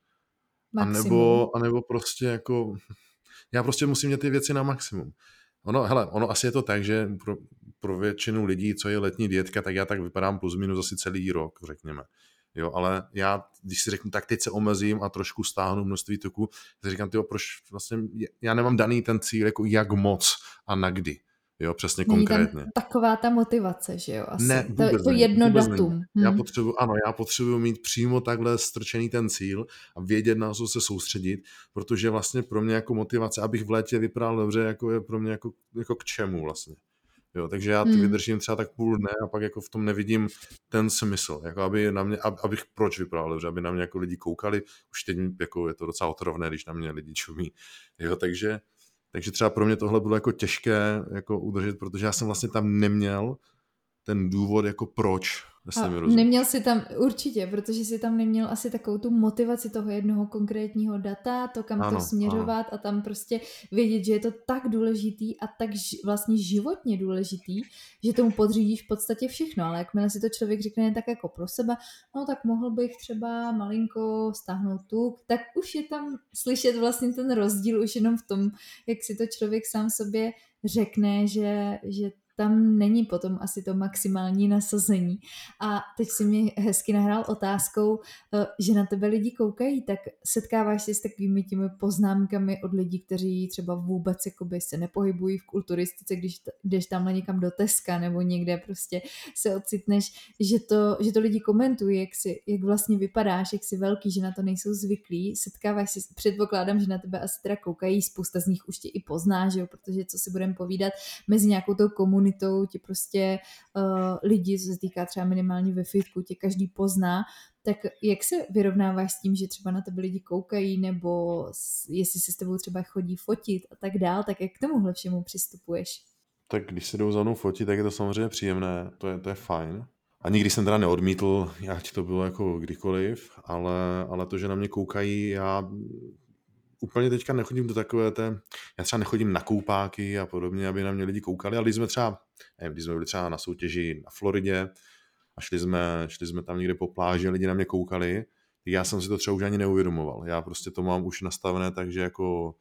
anebo, anebo prostě jako... Já prostě musím mít ty věci na maximum. Ono, hele, ono asi je to tak, že pro, pro většinu lidí, co je letní dietka, tak já tak vypadám plus minus asi celý rok, řekněme. Jo, ale já, když si řeknu, tak teď se omezím a trošku stáhnu množství tuku, tak říkám, tyjo, proč vlastně, já nemám daný ten cíl, jako jak moc a na kdy. Jo, přesně Není konkrétně. Tam
taková ta motivace, že jo? Asi.
Ne, vůbec
to, to jedno vůbec datum.
Není. Já hmm. potřebuji, ano, já potřebuji mít přímo takhle strčený ten cíl a vědět, na co se soustředit, protože vlastně pro mě jako motivace, abych v létě vypadal dobře, jako je pro mě jako, jako k čemu vlastně. Jo, takže já ty hmm. vydržím třeba tak půl dne a pak jako v tom nevidím ten smysl, jako aby na mě, abych proč vypadal dobře, aby na mě jako lidi koukali, už teď jako je to docela otrovné, když na mě lidi čumí, jo, takže, takže třeba pro mě tohle bylo jako těžké jako udržet, protože já jsem vlastně tam neměl ten důvod jako proč
a neměl si tam, určitě, protože si tam neměl asi takovou tu motivaci toho jednoho konkrétního data, to kam ano, to směřovat ano. a tam prostě vědět, že je to tak důležitý a tak ž, vlastně životně důležitý, že tomu podřídíš v podstatě všechno, ale jakmile si to člověk řekne tak jako pro sebe, no tak mohl bych třeba malinko stáhnout tuk, tak už je tam slyšet vlastně ten rozdíl už jenom v tom, jak si to člověk sám sobě řekne, že, že tam není potom asi to maximální nasazení. A teď si mi hezky nahrál otázkou, eh, že na tebe lidi koukají, tak setkáváš se s takovými těmi poznámkami od lidí, kteří třeba vůbec jakoby se nepohybují v kulturistice, když jdeš tamhle někam do Teska nebo někde prostě se ocitneš, že to, že to lidi komentují, jak, si, jak vlastně vypadáš, jak jsi velký, že na to nejsou zvyklí. Setkáváš se, předpokládám, že na tebe asi teda koukají, spousta z nich už tě i pozná, že jo, protože co si budeme povídat, mezi nějakou tou komunitou komunitou, tě prostě uh, lidi, co se týká třeba minimálně ve fitku, tě každý pozná, tak jak se vyrovnáváš s tím, že třeba na tebe lidi koukají, nebo jestli se s tebou třeba chodí fotit a tak dál, tak jak k tomuhle všemu přistupuješ?
Tak když se jdou za mnou fotit, tak je to samozřejmě příjemné, to je, to je fajn. A nikdy jsem teda neodmítl, ať to bylo jako kdykoliv, ale, ale to, že na mě koukají, já úplně teďka nechodím do takové té, já třeba nechodím na koupáky a podobně, aby na mě lidi koukali, ale když jsme třeba, nevím, když jsme byli třeba na soutěži na Floridě a šli jsme, šli jsme tam někde po pláži lidi na mě koukali, tak já jsem si to třeba už ani neuvědomoval. Já prostě to mám už nastavené tak, že jako,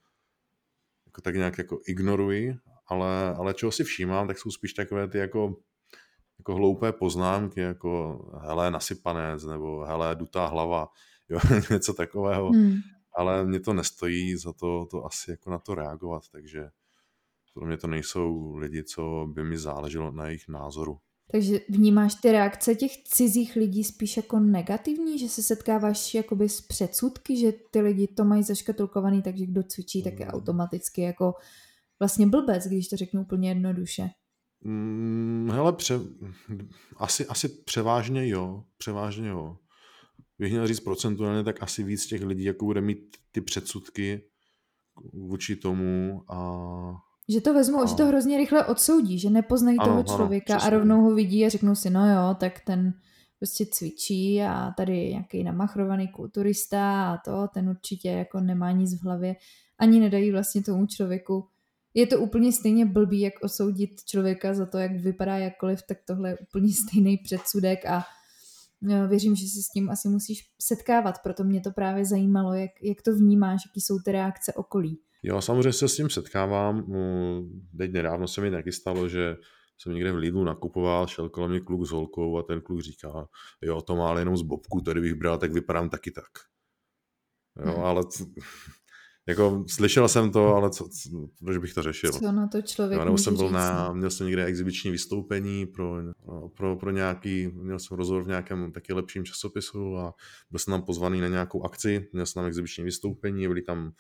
jako tak nějak jako ignoruji, ale, ale čeho si všímám, tak jsou spíš takové ty jako, jako hloupé poznámky, jako hele nasypanec, nebo hele dutá hlava, jo, něco takového. Hmm ale mě to nestojí za to, to asi jako na to reagovat, takže pro mě to nejsou lidi, co by mi záleželo na jejich názoru.
Takže vnímáš ty reakce těch cizích lidí spíš jako negativní, že se setkáváš jakoby s předsudky, že ty lidi to mají zaškatulkovaný, takže kdo cvičí, tak je mm. automaticky jako vlastně blbec, když to řeknu úplně jednoduše.
Hmm, hele, pře... asi, asi převážně jo, převážně jo bych měl říct procentuálně, tak asi víc těch lidí jako bude mít ty předsudky vůči tomu a...
Že to vezmu, a... že to hrozně rychle odsoudí, že nepoznají ano, toho člověka ano, a rovnou ho vidí a řeknou si, no jo, tak ten prostě cvičí a tady nějaký namachrovaný kulturista a to, ten určitě jako nemá nic v hlavě. Ani nedají vlastně tomu člověku je to úplně stejně blbý, jak osoudit člověka za to, jak vypadá jakkoliv, tak tohle je úplně stejný předsudek a věřím, že se s tím asi musíš setkávat, proto mě to právě zajímalo, jak, jak to vnímáš, jaký jsou ty reakce okolí.
Jo, samozřejmě se s tím setkávám. Teď nedávno se mi taky stalo, že jsem někde v Lidlu nakupoval, šel kolem mě kluk s holkou a ten kluk říká, jo, to má ale jenom z bobku, tady bych bral, tak vypadám taky tak. Jo, hmm. ale jako slyšel jsem to, ale co, co, proč bych to řešil?
Co na to člověk
může jsem byl říct, na, no? měl jsem někde exibiční vystoupení pro, pro, pro nějaký, měl jsem rozhovor v nějakém taky lepším časopisu a byl jsem tam pozvaný na nějakou akci, měl jsem tam exibiční vystoupení, byli tam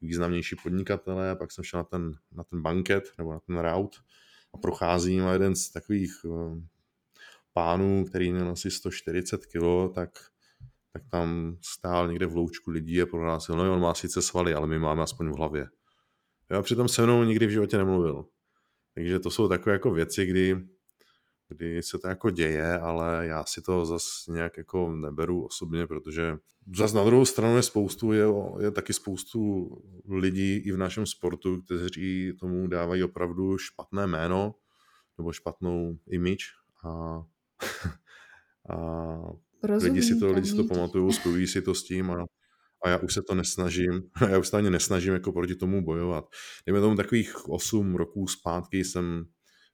významnější podnikatelé a pak jsem šel na ten, na ten banket nebo na ten route a procházím a jeden z takových eh, pánů, který měl asi 140 kg, tak, tak tam stál někde v loučku lidí a prohlásil, no on má sice svaly, ale my máme aspoň v hlavě. Já přitom se mnou nikdy v životě nemluvil. Takže to jsou takové jako věci, kdy, kdy se to jako děje, ale já si to zase nějak jako neberu osobně, protože zase na druhou stranu je spoustu, je, je taky spoustu lidí i v našem sportu, kteří tomu dávají opravdu špatné jméno nebo špatnou image a, a lidi si to, lidi si to pamatují, spojují si to s tím a a já už se to nesnažím, já už se ani nesnažím jako proti tomu bojovat. Dejme tomu takových 8 roků zpátky jsem,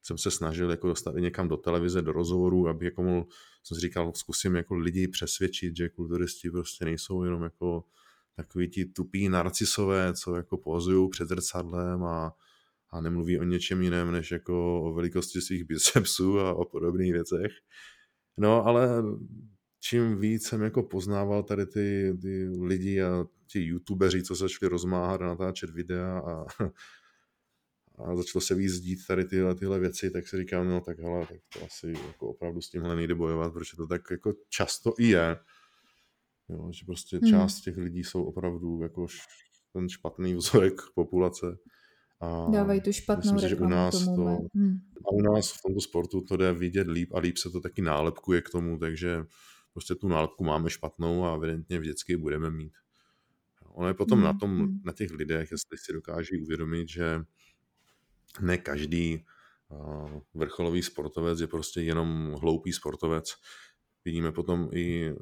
jsem se snažil jako dostat i někam do televize, do rozhovoru, aby jako mohl, jsem si říkal, zkusím jako lidi přesvědčit, že kulturisti prostě nejsou jenom jako takový ti tupí narcisové, co jako pozují před zrcadlem a, a nemluví o něčem jiném, než jako o velikosti svých bicepsů a o podobných věcech. No, ale čím víc jsem jako poznával tady ty, ty lidi a ti youtubeři, co začali rozmáhat a natáčet videa a, a začalo se víc dít tady tyhle, tyhle věci, tak si říkám, no tak hele, tak to asi jako opravdu s tímhle nejde bojovat, protože to tak jako často i je. Jo, že prostě hmm. část těch lidí jsou opravdu jako ten špatný vzorek populace.
A Dávají tu špatnou myslím, že u nás tomu. To,
hmm. A u nás v tomto sportu to jde vidět líp a líp se to taky nálepkuje k tomu, takže prostě tu nálepku máme špatnou a evidentně vždycky budeme mít. Ono je potom mm. na tom, hmm. na těch lidech, jestli si dokáží uvědomit, že ne každý vrcholový sportovec je prostě jenom hloupý sportovec. Vidíme potom i,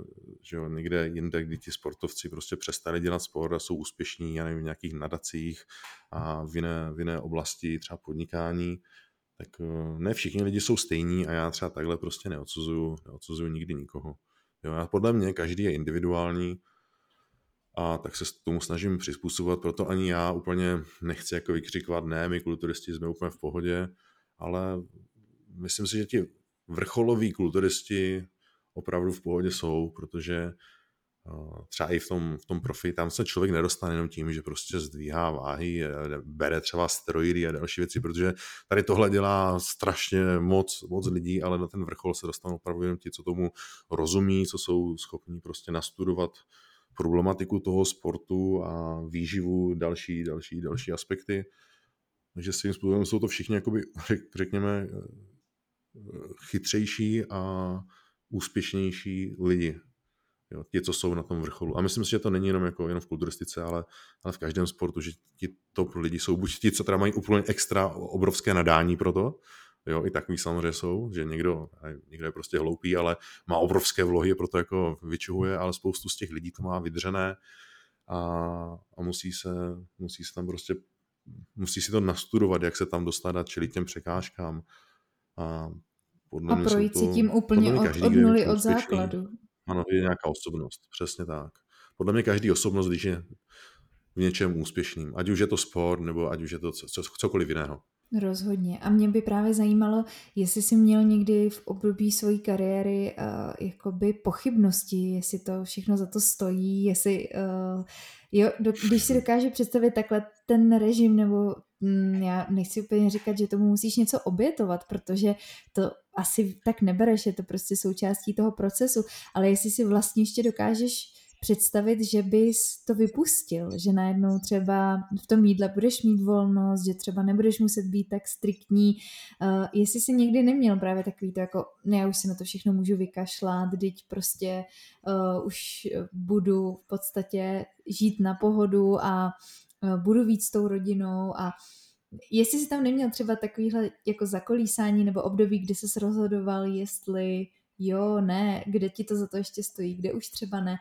že jo, někde jinde, kdy ti sportovci prostě přestali dělat sport a jsou úspěšní, já nevím, v nějakých nadacích a v jiné, v jiné oblasti, třeba podnikání, tak e, ne všichni lidi jsou stejní a já třeba takhle prostě neodsuzuju, neodsuzuju nikdy nikoho. Jo, podle mě každý je individuální a tak se tomu snažím přizpůsobovat, proto ani já úplně nechci jako vykřikovat, ne, my kulturisti jsme úplně v pohodě, ale myslím si, že ti vrcholoví kulturisti opravdu v pohodě jsou, protože třeba i v tom, v tom profi, tam se člověk nedostane jenom tím, že prostě zdvíhá váhy, bere třeba steroidy a další věci, protože tady tohle dělá strašně moc, moc lidí, ale na ten vrchol se dostanou opravdu jenom ti, co tomu rozumí, co jsou schopní prostě nastudovat problematiku toho sportu a výživu, další, další, další aspekty. Takže svým způsobem jsou to všichni, jakoby, řekněme, chytřejší a úspěšnější lidi Jo, ti, co jsou na tom vrcholu. A myslím si, že to není jenom, jako, jenom v kulturistice, ale, ale v každém sportu, že ti top lidi jsou buď ti, co teda mají úplně extra obrovské nadání pro to, jo, i takový samozřejmě jsou, že někdo, někdo je prostě hloupý, ale má obrovské vlohy, proto jako vyčuhuje, ale spoustu z těch lidí to má vydřené a, a musí, se, musí se tam prostě musí si to nastudovat, jak se tam dostat a čelit těm překážkám.
A, podle a projít si tím úplně od, od nuly, od základu.
Ano, je nějaká osobnost, přesně tak. Podle mě každý osobnost, když je v něčem úspěšným, ať už je to sport, nebo ať už je to co, cokoliv jiného.
Rozhodně. A mě by právě zajímalo, jestli jsi měl někdy v období své kariéry uh, jakoby pochybnosti, jestli to všechno za to stojí, jestli, uh, jo, do, když si dokáže představit takhle ten režim, nebo mm, já nechci úplně říkat, že tomu musíš něco obětovat, protože to asi tak nebereš, je to prostě součástí toho procesu, ale jestli si vlastně ještě dokážeš představit, že bys to vypustil, že najednou třeba v tom jídle budeš mít volnost, že třeba nebudeš muset být tak striktní. Uh, jestli jsi někdy neměl právě takový to jako, ne, já už si na to všechno můžu vykašlat, teď prostě uh, už budu v podstatě žít na pohodu a uh, budu víc s tou rodinou a jestli jsi tam neměl třeba takovýhle jako zakolísání nebo období, kdy jsi rozhodoval, jestli jo, ne, kde ti to za to ještě stojí, kde už třeba ne,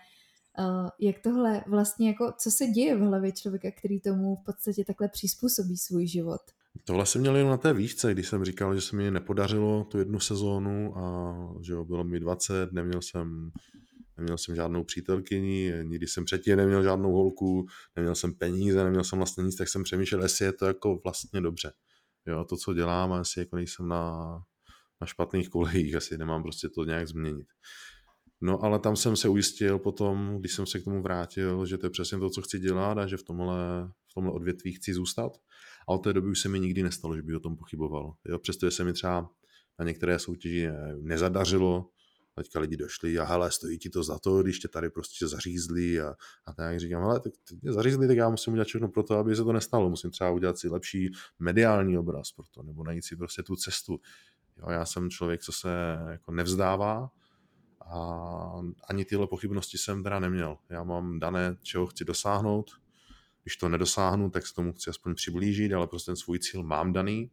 jak tohle vlastně jako, co se děje v hlavě člověka, který tomu v podstatě takhle přizpůsobí svůj život?
Tohle jsem měl jen na té výšce, když jsem říkal, že se mi nepodařilo tu jednu sezónu a že jo, bylo mi 20, neměl jsem, neměl jsem žádnou přítelkyni, nikdy jsem předtím neměl žádnou holku, neměl jsem peníze, neměl jsem vlastně nic, tak jsem přemýšlel, jestli je to jako vlastně dobře. Jo, to, co dělám, asi jako nejsem na, na špatných kolejích, asi nemám prostě to nějak změnit. No ale tam jsem se ujistil potom, když jsem se k tomu vrátil, že to je přesně to, co chci dělat a že v tomhle, v tomhle odvětví chci zůstat. A od té doby už se mi nikdy nestalo, že by o tom pochyboval. Jo, přestože se mi třeba na některé soutěži nezadařilo, teďka lidi došli a hele, stojí ti to za to, když tě tady prostě zařízli a, a tak říkám, hele, tak mě zařízli, tak já musím udělat všechno pro to, aby se to nestalo. Musím třeba udělat si lepší mediální obraz pro to, nebo najít si prostě tu cestu. Jo, já jsem člověk, co se jako nevzdává a ani tyhle pochybnosti jsem teda neměl. Já mám dané, čeho chci dosáhnout. Když to nedosáhnu, tak se tomu chci aspoň přiblížit, ale prostě ten svůj cíl mám daný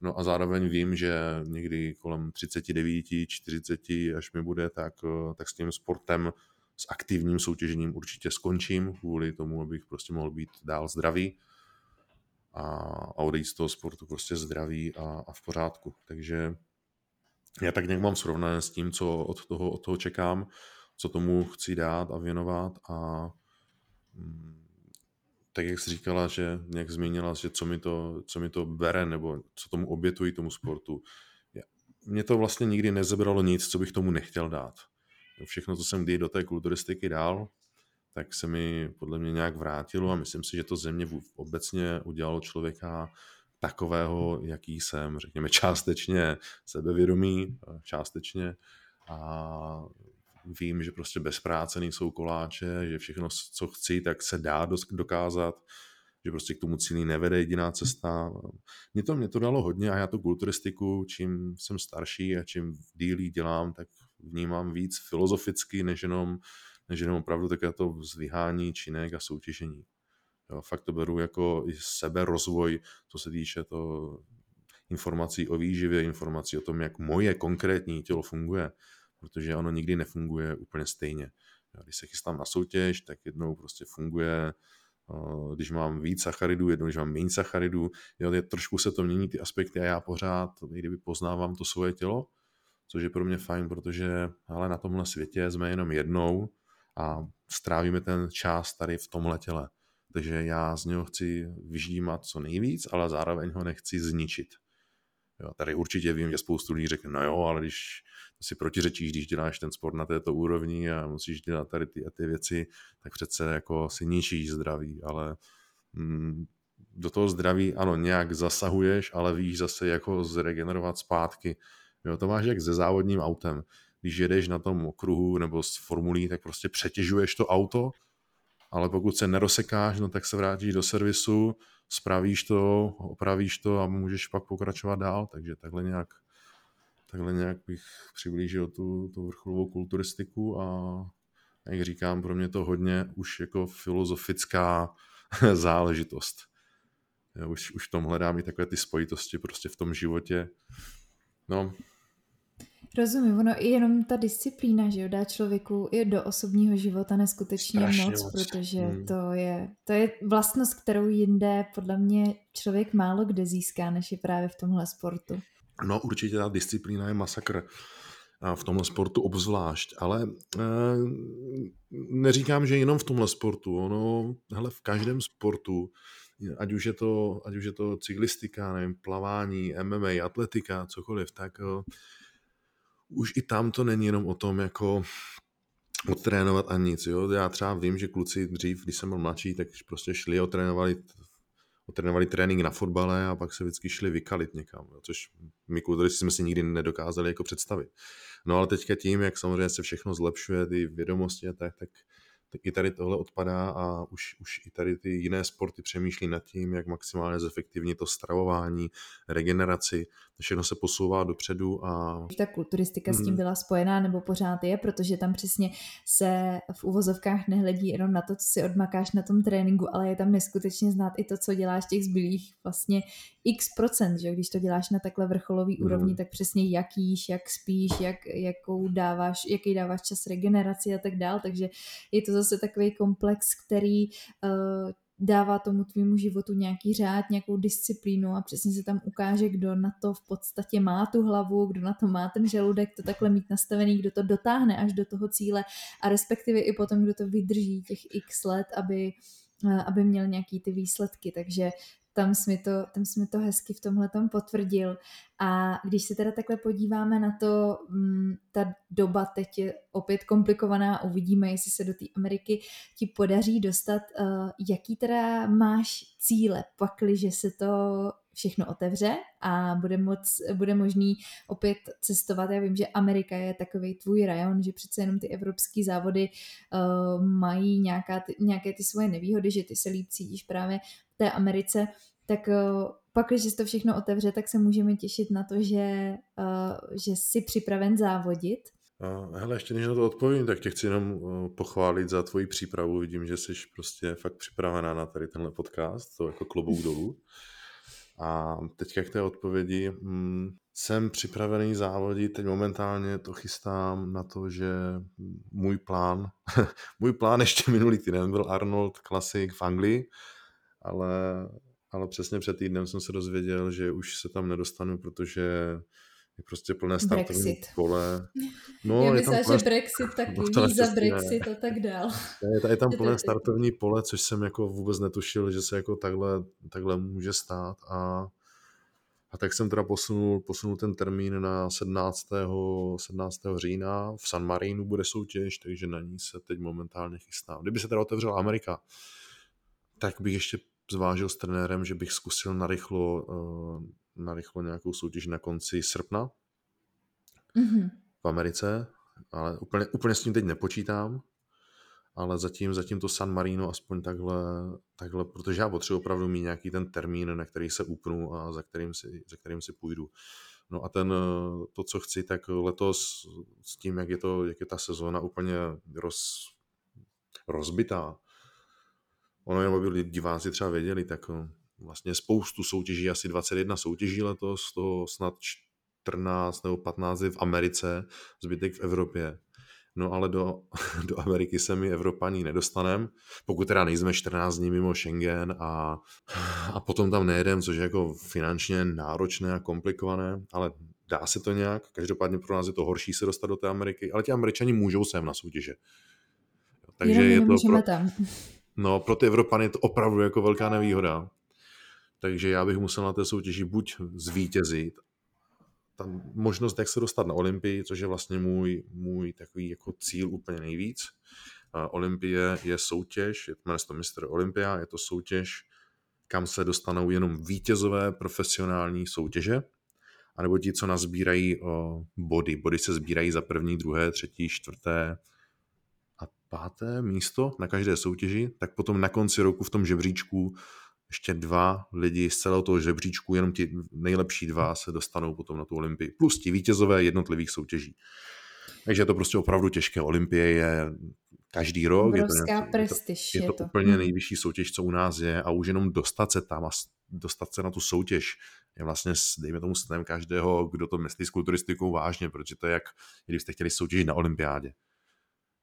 No a zároveň vím, že někdy kolem 39, 40, až mi bude, tak, tak s tím sportem, s aktivním soutěžením určitě skončím, kvůli tomu, abych prostě mohl být dál zdravý a, a odejít z toho sportu prostě zdravý a, a v pořádku. Takže já tak nějak mám srovnané s tím, co od toho, od toho čekám, co tomu chci dát a věnovat a mm, tak jak jsi říkala, že nějak zmínila, že co mi to, co mi to bere, nebo co tomu obětují tomu sportu. Mně to vlastně nikdy nezebralo nic, co bych tomu nechtěl dát. Všechno, co jsem kdy do té kulturistiky dal, tak se mi podle mě nějak vrátilo a myslím si, že to země obecně udělalo člověka takového, jaký jsem, řekněme částečně sebevědomý, částečně a vím, že prostě bez práce nejsou koláče, že všechno, co chci, tak se dá dokázat, že prostě k tomu cíli nevede jediná cesta. Mě to, mě to dalo hodně a já tu kulturistiku, čím jsem starší a čím dílí dělám, tak vnímám víc filozoficky, než jenom, než jenom opravdu také to zvyhání činek a soutěžení. Fakt to beru jako i sebe rozvoj, co se týče to informací o výživě, informací o tom, jak moje konkrétní tělo funguje protože ono nikdy nefunguje úplně stejně. Když se chystám na soutěž, tak jednou prostě funguje, když mám víc sacharidů, jednou, když mám méně sacharidů, jo, je, trošku se to mění ty aspekty a já pořád, kdyby poznávám to svoje tělo, což je pro mě fajn, protože ale na tomhle světě jsme jenom jednou a strávíme ten čas tady v tomhle těle. Takže já z něho chci vyžímat co nejvíc, ale zároveň ho nechci zničit. Jo, tady určitě vím, že spoustu lidí řekne, no jo, ale když si protiřečíš, když děláš ten sport na této úrovni a musíš dělat tady ty a ty věci, tak přece jako si ničíš zdraví, ale mm, do toho zdraví, ano, nějak zasahuješ, ale víš zase, jako zregenerovat zpátky. Jo, to máš jak se závodním autem. Když jedeš na tom okruhu nebo s formulí, tak prostě přetěžuješ to auto, ale pokud se nerosekáš, no tak se vrátíš do servisu, spravíš to, opravíš to a můžeš pak pokračovat dál, takže takhle nějak, takhle nějak bych přiblížil tu, tu vrcholovou kulturistiku a jak říkám, pro mě to hodně už jako filozofická záležitost. Já už, už v tom hledám i takové ty spojitosti prostě v tom životě. No,
Rozumím, ono i jenom ta disciplína, že jo, dá člověku i do osobního života neskutečně moc, moc, protože hmm. to, je, to je vlastnost, kterou jinde podle mě člověk málo kde získá, než je právě v tomhle sportu.
No určitě ta disciplína je masakr v tomhle sportu obzvlášť, ale e, neříkám, že jenom v tomhle sportu, ono, hele, v každém sportu, ať už je to, ať už je to cyklistika, nevím, plavání, MMA, atletika, cokoliv, tak e, už i tam to není jenom o tom, jako odtrénovat a nic. Jo? Já třeba vím, že kluci dřív, když jsem byl mladší, tak prostě šli otrénovali, otrénovali trénink na fotbale a pak se vždycky šli vykalit někam, jo? což my kulturisti jsme si nikdy nedokázali jako představit. No ale teďka tím, jak samozřejmě se všechno zlepšuje, ty vědomosti a tak, tak tak i tady tohle odpadá a už, už i tady ty jiné sporty přemýšlí nad tím, jak maximálně zefektivnit to stravování, regeneraci, všechno se posouvá dopředu a...
Ta kulturistika s tím hmm. byla spojená nebo pořád je, protože tam přesně se v uvozovkách nehledí jenom na to, co si odmakáš na tom tréninku, ale je tam neskutečně znát i to, co děláš těch zbylých vlastně x procent, že když to děláš na takhle vrcholový hmm. úrovni, tak přesně jak jíš, jak spíš, jak, jakou dáváš, jaký dáváš čas regeneraci a tak dál, takže je to zase takový komplex, který uh, dává tomu tvýmu životu nějaký řád, nějakou disciplínu a přesně se tam ukáže, kdo na to v podstatě má tu hlavu, kdo na to má ten žaludek, to takhle mít nastavený, kdo to dotáhne až do toho cíle a respektive i potom, kdo to vydrží těch x let, aby eh, aby měl nějaký ty výsledky, takže tam jsi mi to, tam jsi mi to hezky v tomhle tom potvrdil. A když se teda takhle podíváme na to, mm, ta doba teď je opět komplikovaná, uvidíme, jestli se do té Ameriky ti podaří dostat. Uh, jaký teda máš cíle, pakli, že se to všechno otevře a bude, moc, bude možný opět cestovat. Já vím, že Amerika je takový tvůj rajon, že přece jenom ty evropské závody uh, mají nějaká, ty, nějaké ty svoje nevýhody, že ty se líp cítíš právě té Americe, tak uh, pak, když to všechno otevře, tak se můžeme těšit na to, že, uh, že jsi připraven závodit.
Hele, ještě než na to odpovím, tak tě chci jenom uh, pochválit za tvoji přípravu. Vidím, že jsi prostě fakt připravená na tady tenhle podcast, to jako klobouk dolů. A teďka k té odpovědi. Hmm, jsem připravený závodit, teď momentálně to chystám na to, že můj plán, můj plán ještě minulý týden byl Arnold Classic v Anglii, ale ale přesně před týdnem jsem se dozvěděl, že už se tam nedostanu, protože je prostě plné startovní Brexit. pole.
No, Já myslím, plné... že Brexit taky, no, víza Brexit a tak dál.
Je, je tam plné startovní pole, což jsem jako vůbec netušil, že se jako takhle, takhle může stát a a tak jsem teda posunul, posunul ten termín na 17. 17. října. V San Marinu bude soutěž, takže na ní se teď momentálně chystám. Kdyby se teda otevřela Amerika, tak bych ještě zvážil s trenérem, že bych zkusil narychlo, uh, narychlo nějakou soutěž na konci srpna mm-hmm. v Americe, ale úplně, úplně s tím teď nepočítám, ale zatím, zatím to San Marino aspoň takhle, takhle, protože já potřebuji opravdu mít nějaký ten termín, na který se upnu a za kterým si, za kterým si půjdu. No a ten, to, co chci, tak letos s tím, jak je, to, jak je ta sezóna úplně roz, rozbitá, ono jenom aby diváci třeba věděli, tak eh, vlastně spoustu soutěží, asi 21 soutěží letos, to snad 14 nebo 15 v Americe, zbytek v Evropě. No ale do, do Ameriky se my Evropaní nedostaneme, pokud teda nejsme 14 dní mimo Schengen a, a potom tam nejedeme, což je jako finančně náročné a komplikované, ale dá se to nějak, každopádně pro nás je to horší se dostat do té Ameriky, ale ti Američani můžou sem na soutěže.
Takže je to pro, tam.
No, pro ty Evropany je to opravdu jako velká nevýhoda. Takže já bych musel na té soutěži buď zvítězit, ta možnost, jak se dostat na Olympii, což je vlastně můj, můj takový jako cíl úplně nejvíc. Olympie je soutěž, je to Mr. Olympia, je to soutěž, kam se dostanou jenom vítězové profesionální soutěže, anebo ti, co nazbírají body. Body se sbírají za první, druhé, třetí, čtvrté, páté místo na každé soutěži, tak potom na konci roku v tom žebříčku ještě dva lidi z celého toho žebříčku, jenom ti nejlepší dva se dostanou potom na tu Olympii. Plus ti vítězové jednotlivých soutěží. Takže je to prostě opravdu těžké. Olympie je každý rok.
je to,
prestiž, je to, je to, je to úplně nejvyšší soutěž, co u nás je a už jenom dostat se tam a dostat se na tu soutěž je vlastně, dejme tomu, snem každého, kdo to myslí s kulturistikou vážně, protože to je jak, kdybyste chtěli soutěžit na olympiádě.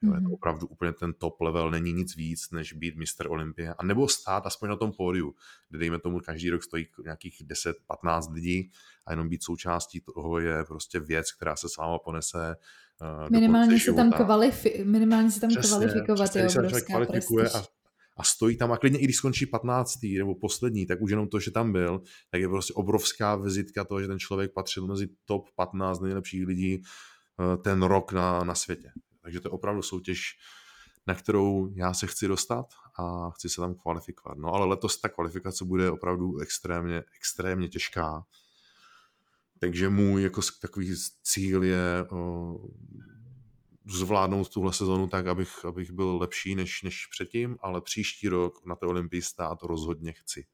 Jo, je to mhm. opravdu úplně ten top level, není nic víc, než být mistr Olympie. A nebo stát aspoň na tom pódiu, kde dejme tomu každý rok stojí nějakých 10-15 lidí a jenom být součástí toho je prostě věc, která se s váma ponese
uh, minimálně se tam kvalifi- minimálně se tam přesně, kvalifikovat přesně, je obrovská kvalifikuje a,
a stojí tam a klidně i když skončí 15. nebo poslední, tak už jenom to, že tam byl, tak je prostě obrovská vizitka toho, že ten člověk patřil mezi top 15 nejlepších lidí uh, ten rok na, na světě. Takže to je opravdu soutěž, na kterou já se chci dostat a chci se tam kvalifikovat. No ale letos ta kvalifikace bude opravdu extrémně, extrémně těžká. Takže můj jako takový cíl je zvládnout tuhle sezonu tak, abych, abych byl lepší než, než předtím, ale příští rok na té olympii stát rozhodně chci.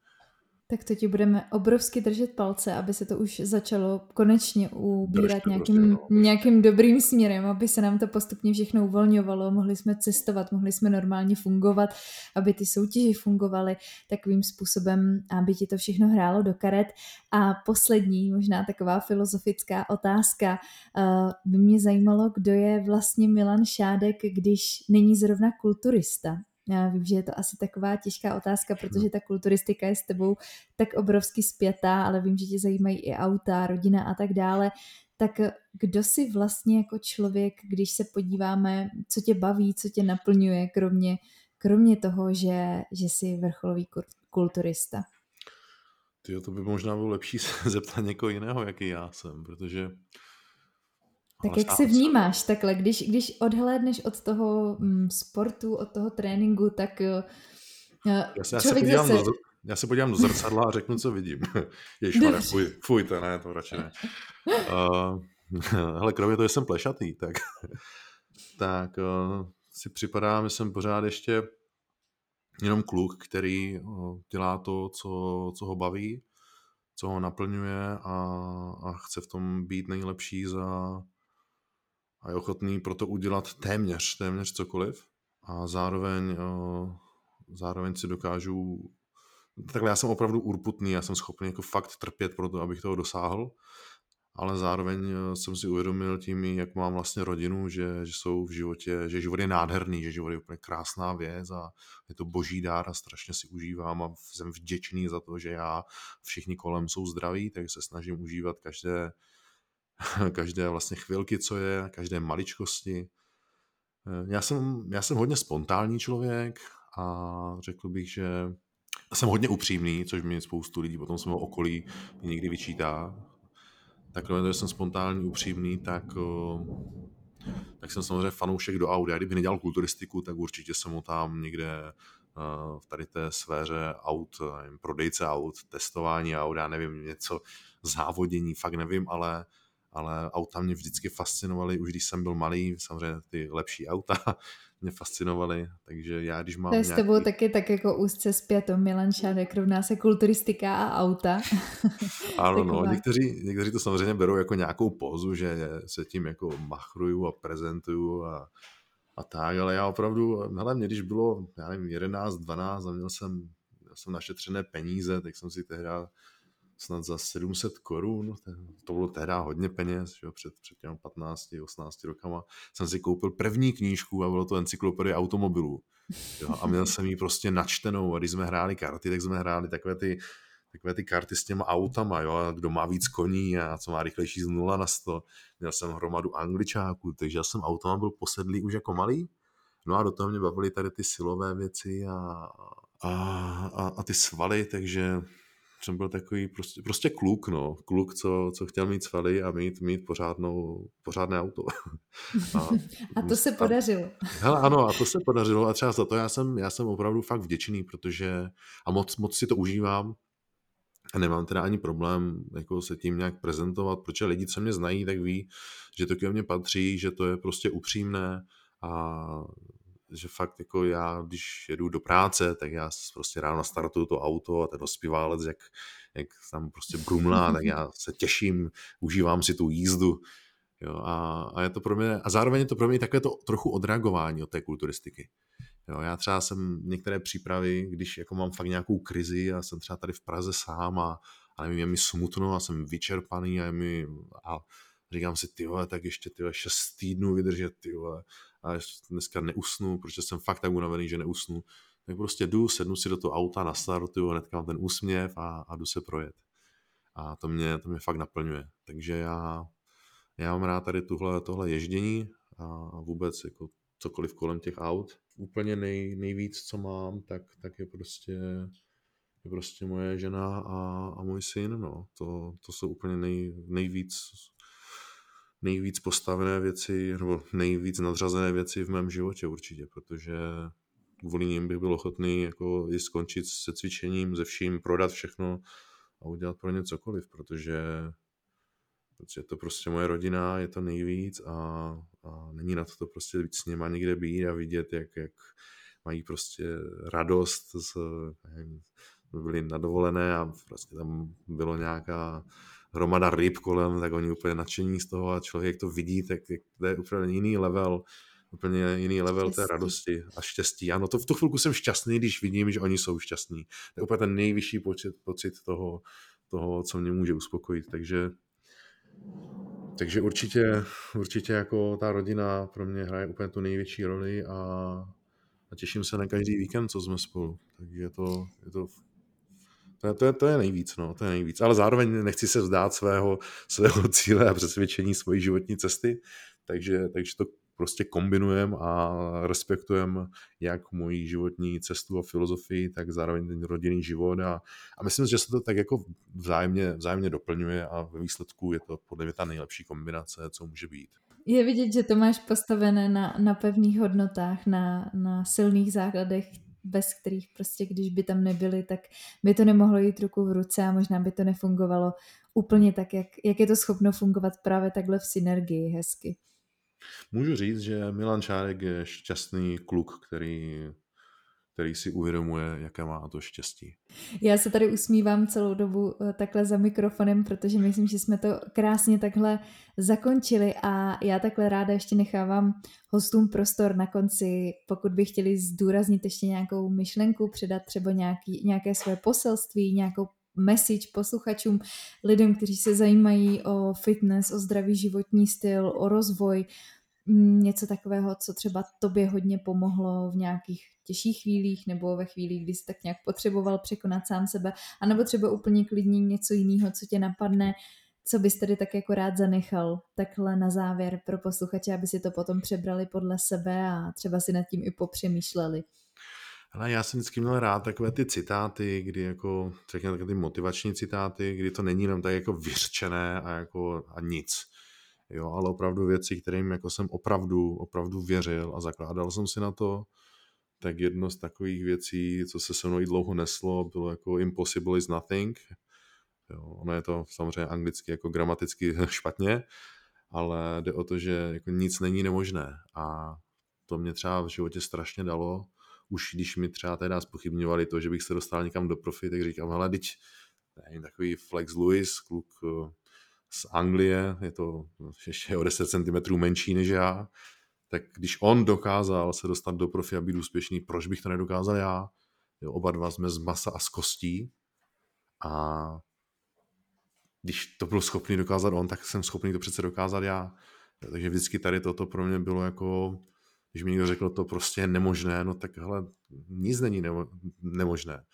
Tak to ti budeme obrovsky držet palce, aby se to už začalo konečně ubírat nějakým, prostě, no. nějakým dobrým směrem, aby se nám to postupně všechno uvolňovalo, mohli jsme cestovat, mohli jsme normálně fungovat, aby ty soutěže fungovaly takovým způsobem, aby ti to všechno hrálo do karet. A poslední, možná taková filozofická otázka, uh, by mě zajímalo, kdo je vlastně Milan Šádek, když není zrovna kulturista. Já vím, že je to asi taková těžká otázka, protože ta kulturistika je s tebou tak obrovsky spjatá, ale vím, že tě zajímají i auta, rodina a tak dále. Tak kdo si vlastně jako člověk, když se podíváme, co tě baví, co tě naplňuje, kromě, kromě toho, že, že jsi vrcholový kulturista?
Ty, to by možná bylo lepší se zeptat někoho jiného, jaký já jsem, protože
tak jak se vnímáš takhle, když, když odhlédneš od toho mm, sportu, od toho tréninku, tak uh,
já se, člověk já se zase... Do, Já se podívám do zrcadla a řeknu, co vidím. Ježišmarja, fuj, fuj, to ne, to radši ne. Uh, hele, kromě toho, že jsem plešatý, tak, tak uh, si připadám, že jsem pořád ještě jenom kluk, který uh, dělá to, co, co ho baví, co ho naplňuje a, a chce v tom být nejlepší za, a je ochotný pro to udělat téměř, téměř cokoliv. A zároveň, zároveň si dokážu takhle já jsem opravdu urputný, já jsem schopný jako fakt trpět pro to, abych toho dosáhl, ale zároveň jsem si uvědomil tím, jak mám vlastně rodinu, že, že jsou v životě, že život je nádherný, že život je úplně krásná věc a je to boží dár a strašně si užívám a jsem vděčný za to, že já, všichni kolem jsou zdraví, takže se snažím užívat každé, každé vlastně chvilky, co je, každé maličkosti. Eh, já jsem, já jsem hodně spontánní člověk a řekl bych, že jsem hodně upřímný, což mi spoustu lidí potom z mého okolí někdy vyčítá. Tak toho, že jsem spontánní, upřímný, tak, tak jsem samozřejmě fanoušek do aut. Já kdybych nedělal kulturistiku, tak určitě jsem mu tam někde v tady té sféře aut, prodejce aut, testování aut, já nevím, něco, závodění, fakt nevím, ale ale auta mě vždycky fascinovaly, už když jsem byl malý, samozřejmě ty lepší auta mě fascinovaly, takže já když mám
To je s tebou taky tak jako úzce zpěto, Milan Šádek, rovná se kulturistika a auta.
ano, no, někteří, někteří to samozřejmě berou jako nějakou pozu, že se tím jako machruju a prezentuju a, a tak, ale já opravdu, hele, mě když bylo, já nevím, 11, 12 a měl jsem, měl jsem našetřené peníze, tak jsem si tehdy snad za 700 korun, to bylo tehdy hodně peněz, že před, před těmi 15, 18 rokama, jsem si koupil první knížku a bylo to encyklopedie automobilů. Jo, a měl jsem ji prostě načtenou a když jsme hráli karty, tak jsme hráli takové ty, takové ty karty s těma autama, jo, a kdo má víc koní a co má rychlejší z 0 na 100. Měl jsem hromadu angličáků, takže já jsem automa byl posedlý už jako malý. No a do toho mě bavily tady ty silové věci a, a, a, a ty svaly, takže jsem byl takový prostě, prostě kluk, no. Kluk, co, co chtěl mít svaly a mít, mít pořádnou, pořádné auto.
A, a to se podařilo.
Hele, ano, a to se podařilo a třeba za to já jsem, já jsem opravdu fakt vděčný, protože a moc, moc si to užívám a nemám teda ani problém jako se tím nějak prezentovat, protože lidi, co mě znají, tak ví, že to ke mně patří, že to je prostě upřímné a že fakt jako já, když jedu do práce, tak já prostě ráno nastartuju to auto a ten ospíválec, jak, jak tam prostě brumlá, tak já se těším, užívám si tu jízdu. Jo, a, a, je to pro mě, a zároveň je to pro mě takové to trochu odreagování od té kulturistiky. Jo, já třeba jsem některé přípravy, když jako mám fakt nějakou krizi a jsem třeba tady v Praze sám a, a nevím, je mi smutno a jsem vyčerpaný a je mi, a říkám si, ty vole, tak ještě ty šest týdnů vydržet, ty vole, a dneska neusnu, protože jsem fakt tak unavený, že neusnu, tak prostě jdu, sednu si do toho auta, nastartuju, hnedka mám ten úsměv a, a jdu se projet. A to mě, to mě fakt naplňuje. Takže já, já mám rád tady tuhle, tohle ježdění a vůbec jako cokoliv kolem těch aut. Úplně nej, nejvíc, co mám, tak, tak je prostě je prostě moje žena a, a můj syn, no. To, to jsou úplně nej, nejvíc nejvíc postavené věci, nebo nejvíc nadřazené věci v mém životě určitě, protože kvůli ním bych byl ochotný jako i skončit se cvičením, ze vším, prodat všechno a udělat pro ně cokoliv, protože, protože je to prostě moje rodina, je to nejvíc a, a není na to, to prostě víc s něma někde být a vidět, jak, jak mají prostě radost z, nevím, byli na dovolené a prostě tam bylo nějaká hromada ryb kolem, tak oni úplně nadšení z toho a člověk to vidí, tak to je úplně jiný level, úplně jiný level štěstí. té radosti a štěstí. Ano, to v tu chvilku jsem šťastný, když vidím, že oni jsou šťastní. To je úplně ten nejvyšší pocit, pocit toho, toho, co mě může uspokojit. Takže, takže určitě, určitě jako ta rodina pro mě hraje úplně tu největší roli a, a těším se na každý víkend, co jsme spolu. Takže je to, je to to, to, je, to je nejvíc, no, to je nejvíc. Ale zároveň nechci se vzdát svého, svého cíle a přesvědčení svojí životní cesty, takže, takže to prostě kombinujem a respektujem jak moji životní cestu a filozofii, tak zároveň ten rodinný život a, a myslím, že se to tak jako vzájemně, vzájemně doplňuje a ve výsledku je to podle mě ta nejlepší kombinace, co může být.
Je vidět, že to máš postavené na, na pevných hodnotách, na, na silných základech, bez kterých prostě, když by tam nebyli, tak by to nemohlo jít ruku v ruce a možná by to nefungovalo úplně tak, jak, jak je to schopno fungovat právě takhle v synergii hezky.
Můžu říct, že Milan Čárek je šťastný kluk, který který si uvědomuje, jaké má to štěstí.
Já se tady usmívám celou dobu eh, takhle za mikrofonem, protože myslím, že jsme to krásně takhle zakončili a já takhle ráda ještě nechávám hostům prostor na konci, pokud by chtěli zdůraznit ještě nějakou myšlenku, předat třeba nějaký, nějaké své poselství, nějakou message posluchačům, lidem, kteří se zajímají o fitness, o zdravý životní styl, o rozvoj, něco takového, co třeba tobě hodně pomohlo v nějakých těžších chvílích nebo ve chvílích, kdy jsi tak nějak potřeboval překonat sám sebe, anebo třeba úplně klidně něco jiného, co tě napadne, co bys tedy tak jako rád zanechal takhle na závěr pro posluchače, aby si to potom přebrali podle sebe a třeba si nad tím i popřemýšleli.
Ale já jsem vždycky měl rád takové ty citáty, kdy jako, řekněme ty motivační citáty, kdy to není jenom tak jako vyřčené a jako a nic. Jo, ale opravdu věci, kterým jako jsem opravdu, opravdu věřil a zakládal jsem si na to, tak jedno z takových věcí, co se se mnou i dlouho neslo, bylo jako impossible is nothing. Jo, ono je to samozřejmě anglicky jako gramaticky špatně, ale jde o to, že jako nic není nemožné a to mě třeba v životě strašně dalo. Už když mi třeba teda spochybňovali to, že bych se dostal někam do profi, tak říkám, hele, teď takový Flex Lewis, kluk z Anglie, je to ještě o 10 cm menší než já, tak když on dokázal se dostat do profi a být úspěšný, proč bych to nedokázal já? Jo, oba dva jsme z masa a z kostí a když to byl schopný dokázat on, tak jsem schopný to přece dokázat já. Takže vždycky tady toto pro mě bylo jako, když mi někdo řekl, to prostě je nemožné, no tak hele, nic není nemo, nemožné.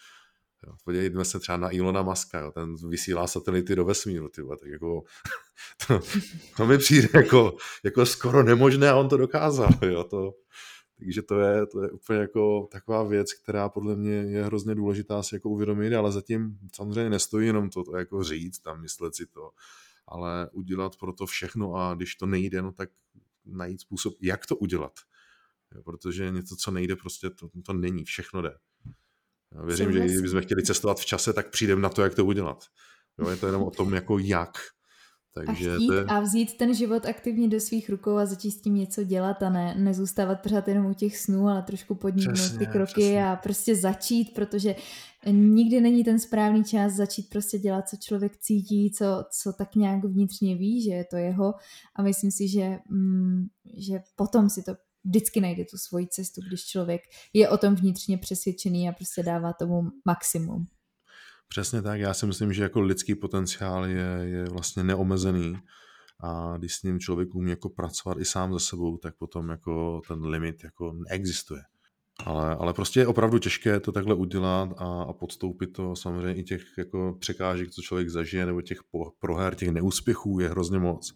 Jo, podívejme se třeba na Ilona Maska, jo, ten vysílá satelity do vesmíru, tyba, tak jako, to, to, mi přijde jako, jako skoro nemožné a on to dokázal, jo, to, takže to je, to je úplně jako taková věc, která podle mě je hrozně důležitá si jako uvědomit, ale zatím samozřejmě nestojí jenom to, to jako říct, tam myslet si to, ale udělat pro to všechno a když to nejde, no tak najít způsob, jak to udělat. Jo, protože něco, co nejde, prostě to, to není, všechno jde. Já věřím, Souhlasím. že kdybychom chtěli cestovat v čase, tak přijdeme na to, jak to udělat. Jo, je to jenom o tom, jako jak.
Takže a, chtít to je... a vzít ten život aktivně do svých rukou a začít s tím něco dělat a ne nezůstávat pořád jenom u těch snů, ale trošku podniknout ty kroky přesně. a prostě začít, protože nikdy není ten správný čas začít prostě dělat, co člověk cítí, co, co tak nějak vnitřně ví, že je to jeho a myslím si, že, mm, že potom si to vždycky najde tu svoji cestu, když člověk je o tom vnitřně přesvědčený a prostě dává tomu maximum.
Přesně tak, já si myslím, že jako lidský potenciál je, je vlastně neomezený a když s ním člověk umí jako pracovat i sám ze sebou, tak potom jako ten limit jako neexistuje. Ale, ale prostě je opravdu těžké to takhle udělat a, a podstoupit to samozřejmě i těch jako překážek, co člověk zažije, nebo těch proher, těch neúspěchů je hrozně moc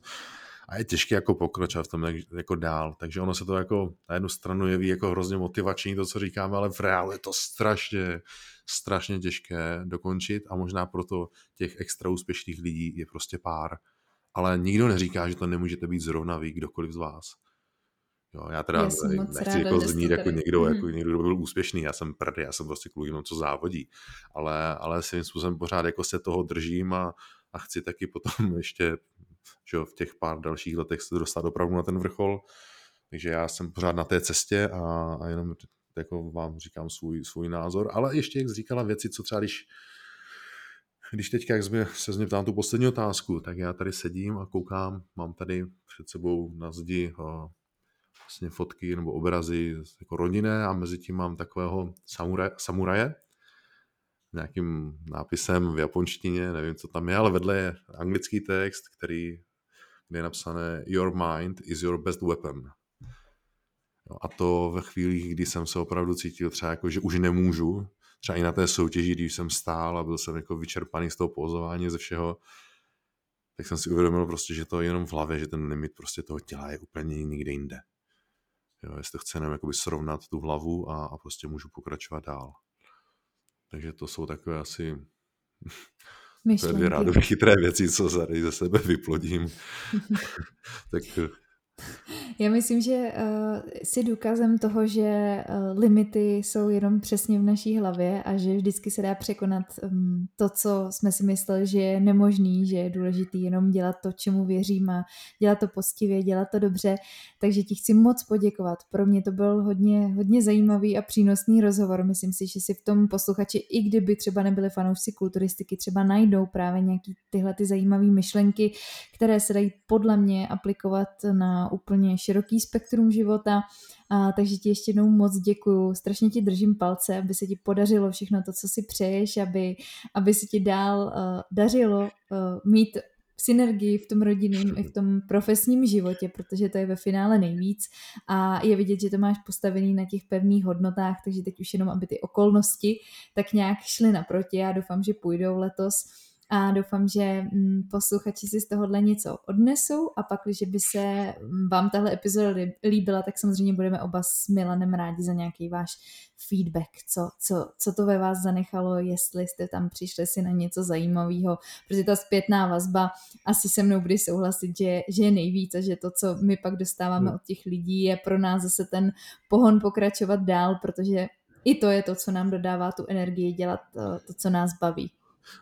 a je těžké jako pokračovat v tom jako dál. Takže ono se to jako na jednu stranu jeví jako hrozně motivační, to, co říkáme, ale v reálu je to strašně, strašně těžké dokončit a možná proto těch extra úspěšných lidí je prostě pár. Ale nikdo neříká, že to nemůžete být zrovna vy, kdokoliv z vás. Jo, já teda já nechci jako znít jako někdo, mm. jako někdo, kdo byl úspěšný, já jsem prd, já jsem prostě kluk jenom co závodí, ale, ale svým způsobem pořád jako se toho držím a, a chci taky potom ještě že v těch pár dalších letech se dostat opravdu na ten vrchol. Takže já jsem pořád na té cestě a, a jenom jako vám říkám svůj, svůj názor. Ale ještě, jak říkala věci, co třeba když když teďka, jak jsme se mě ptám tu poslední otázku, tak já tady sedím a koukám, mám tady před sebou na zdi o, vlastně fotky nebo obrazy jako rodinné a mezi tím mám takového samuraje, samuraje nějakým nápisem v japonštině, nevím, co tam je, ale vedle je anglický text, který, kde je napsané Your mind is your best weapon. Jo, a to ve chvílích, kdy jsem se opravdu cítil třeba jako, že už nemůžu, třeba i na té soutěži, když jsem stál a byl jsem jako vyčerpaný z toho pozování, ze všeho, tak jsem si uvědomil prostě, že to je jenom v hlavě, že ten limit prostě toho těla je úplně někde jinde. Jo, jestli chci jenom srovnat tu hlavu a, a prostě můžu pokračovat dál. Takže to jsou takové asi Myšlenky. dvě rádoby chytré věci, co tady ze sebe vyplodím. tak
Já myslím, že uh, si důkazem toho, že uh, limity jsou jenom přesně v naší hlavě a že vždycky se dá překonat um, to, co jsme si mysleli, že je nemožný, že je důležitý jenom dělat to, čemu věřím a dělat to postivě, dělat to dobře. Takže ti chci moc poděkovat. Pro mě to byl hodně, hodně zajímavý a přínosný rozhovor. Myslím si, že si v tom posluchači, i kdyby třeba nebyli fanoušci kulturistiky, třeba najdou právě nějaký tyhle ty zajímavé myšlenky, které se dají podle mě aplikovat na úplně široký spektrum života, a, takže ti ještě jednou moc děkuju, strašně ti držím palce, aby se ti podařilo všechno to, co si přeješ, aby, aby se ti dál uh, dařilo uh, mít synergii v tom rodinném i v tom profesním životě, protože to je ve finále nejvíc. A je vidět, že to máš postavený na těch pevných hodnotách, takže teď už jenom, aby ty okolnosti tak nějak šly naproti. Já doufám, že půjdou letos a doufám, že mm, posluchači si z tohohle něco odnesou a pak, když by se vám tahle epizoda líbila, tak samozřejmě budeme oba s Milanem rádi za nějaký váš feedback, co, co, co to ve vás zanechalo, jestli jste tam přišli si na něco zajímavého, protože ta zpětná vazba asi se mnou bude souhlasit, že, že je nejvíc a že to, co my pak dostáváme hmm. od těch lidí, je pro nás zase ten pohon pokračovat dál, protože i to je to, co nám dodává tu energii dělat to, to co nás baví.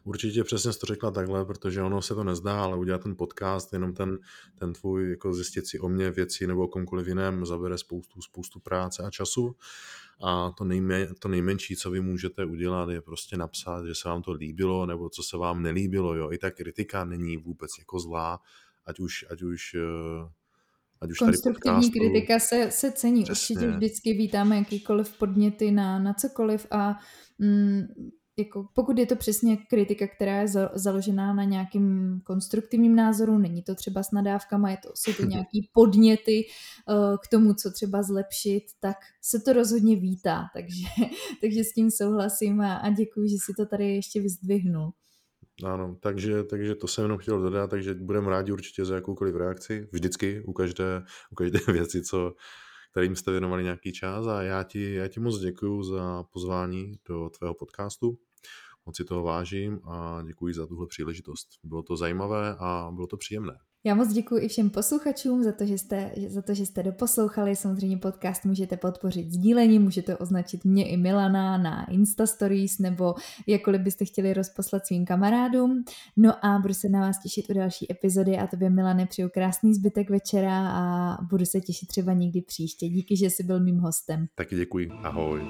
Určitě přesně to řekla takhle, protože ono se to nezdá, ale udělat ten podcast, jenom ten, ten tvůj, jako zjistit si o mě věci nebo o komkoliv jiném, zabere spoustu, spoustu práce a času. A to, nejme, to nejmenší, co vy můžete udělat, je prostě napsat, že se vám to líbilo, nebo co se vám nelíbilo. Jo. I ta kritika není vůbec jako zlá, ať už, ať už eh,
ať už Konstruktivní tady kritika se, se cení. Přesně. Určitě vždycky vítáme jakýkoliv podněty na, na cokoliv a mm, jako, pokud je to přesně kritika, která je za, založená na nějakým konstruktivním názoru, není to třeba s nadávkama, je to, jsou to nějaký podněty uh, k tomu, co třeba zlepšit, tak se to rozhodně vítá, takže, takže s tím souhlasím a, a děkuji, že si to tady ještě vyzdvihnul.
Ano, takže, takže to jsem jenom chtěl dodat, takže budeme rádi určitě za jakoukoliv reakci, vždycky u každé, u každé věci, co, kterým jste věnovali nějaký čas a já ti, já ti moc děkuji za pozvání do tvého podcastu. Moc si toho vážím a děkuji za tuhle příležitost. Bylo to zajímavé a bylo to příjemné.
Já moc děkuji i všem posluchačům za to, že jste, za to, že jste doposlouchali. Samozřejmě podcast můžete podpořit sdílením, můžete označit mě i Milana na Insta Stories nebo jakkoliv byste chtěli rozposlat svým kamarádům. No a budu se na vás těšit u další epizody a tobě Milane přeju krásný zbytek večera a budu se těšit třeba někdy příště. Díky, že jsi byl mým hostem.
Taky děkuji. Ahoj.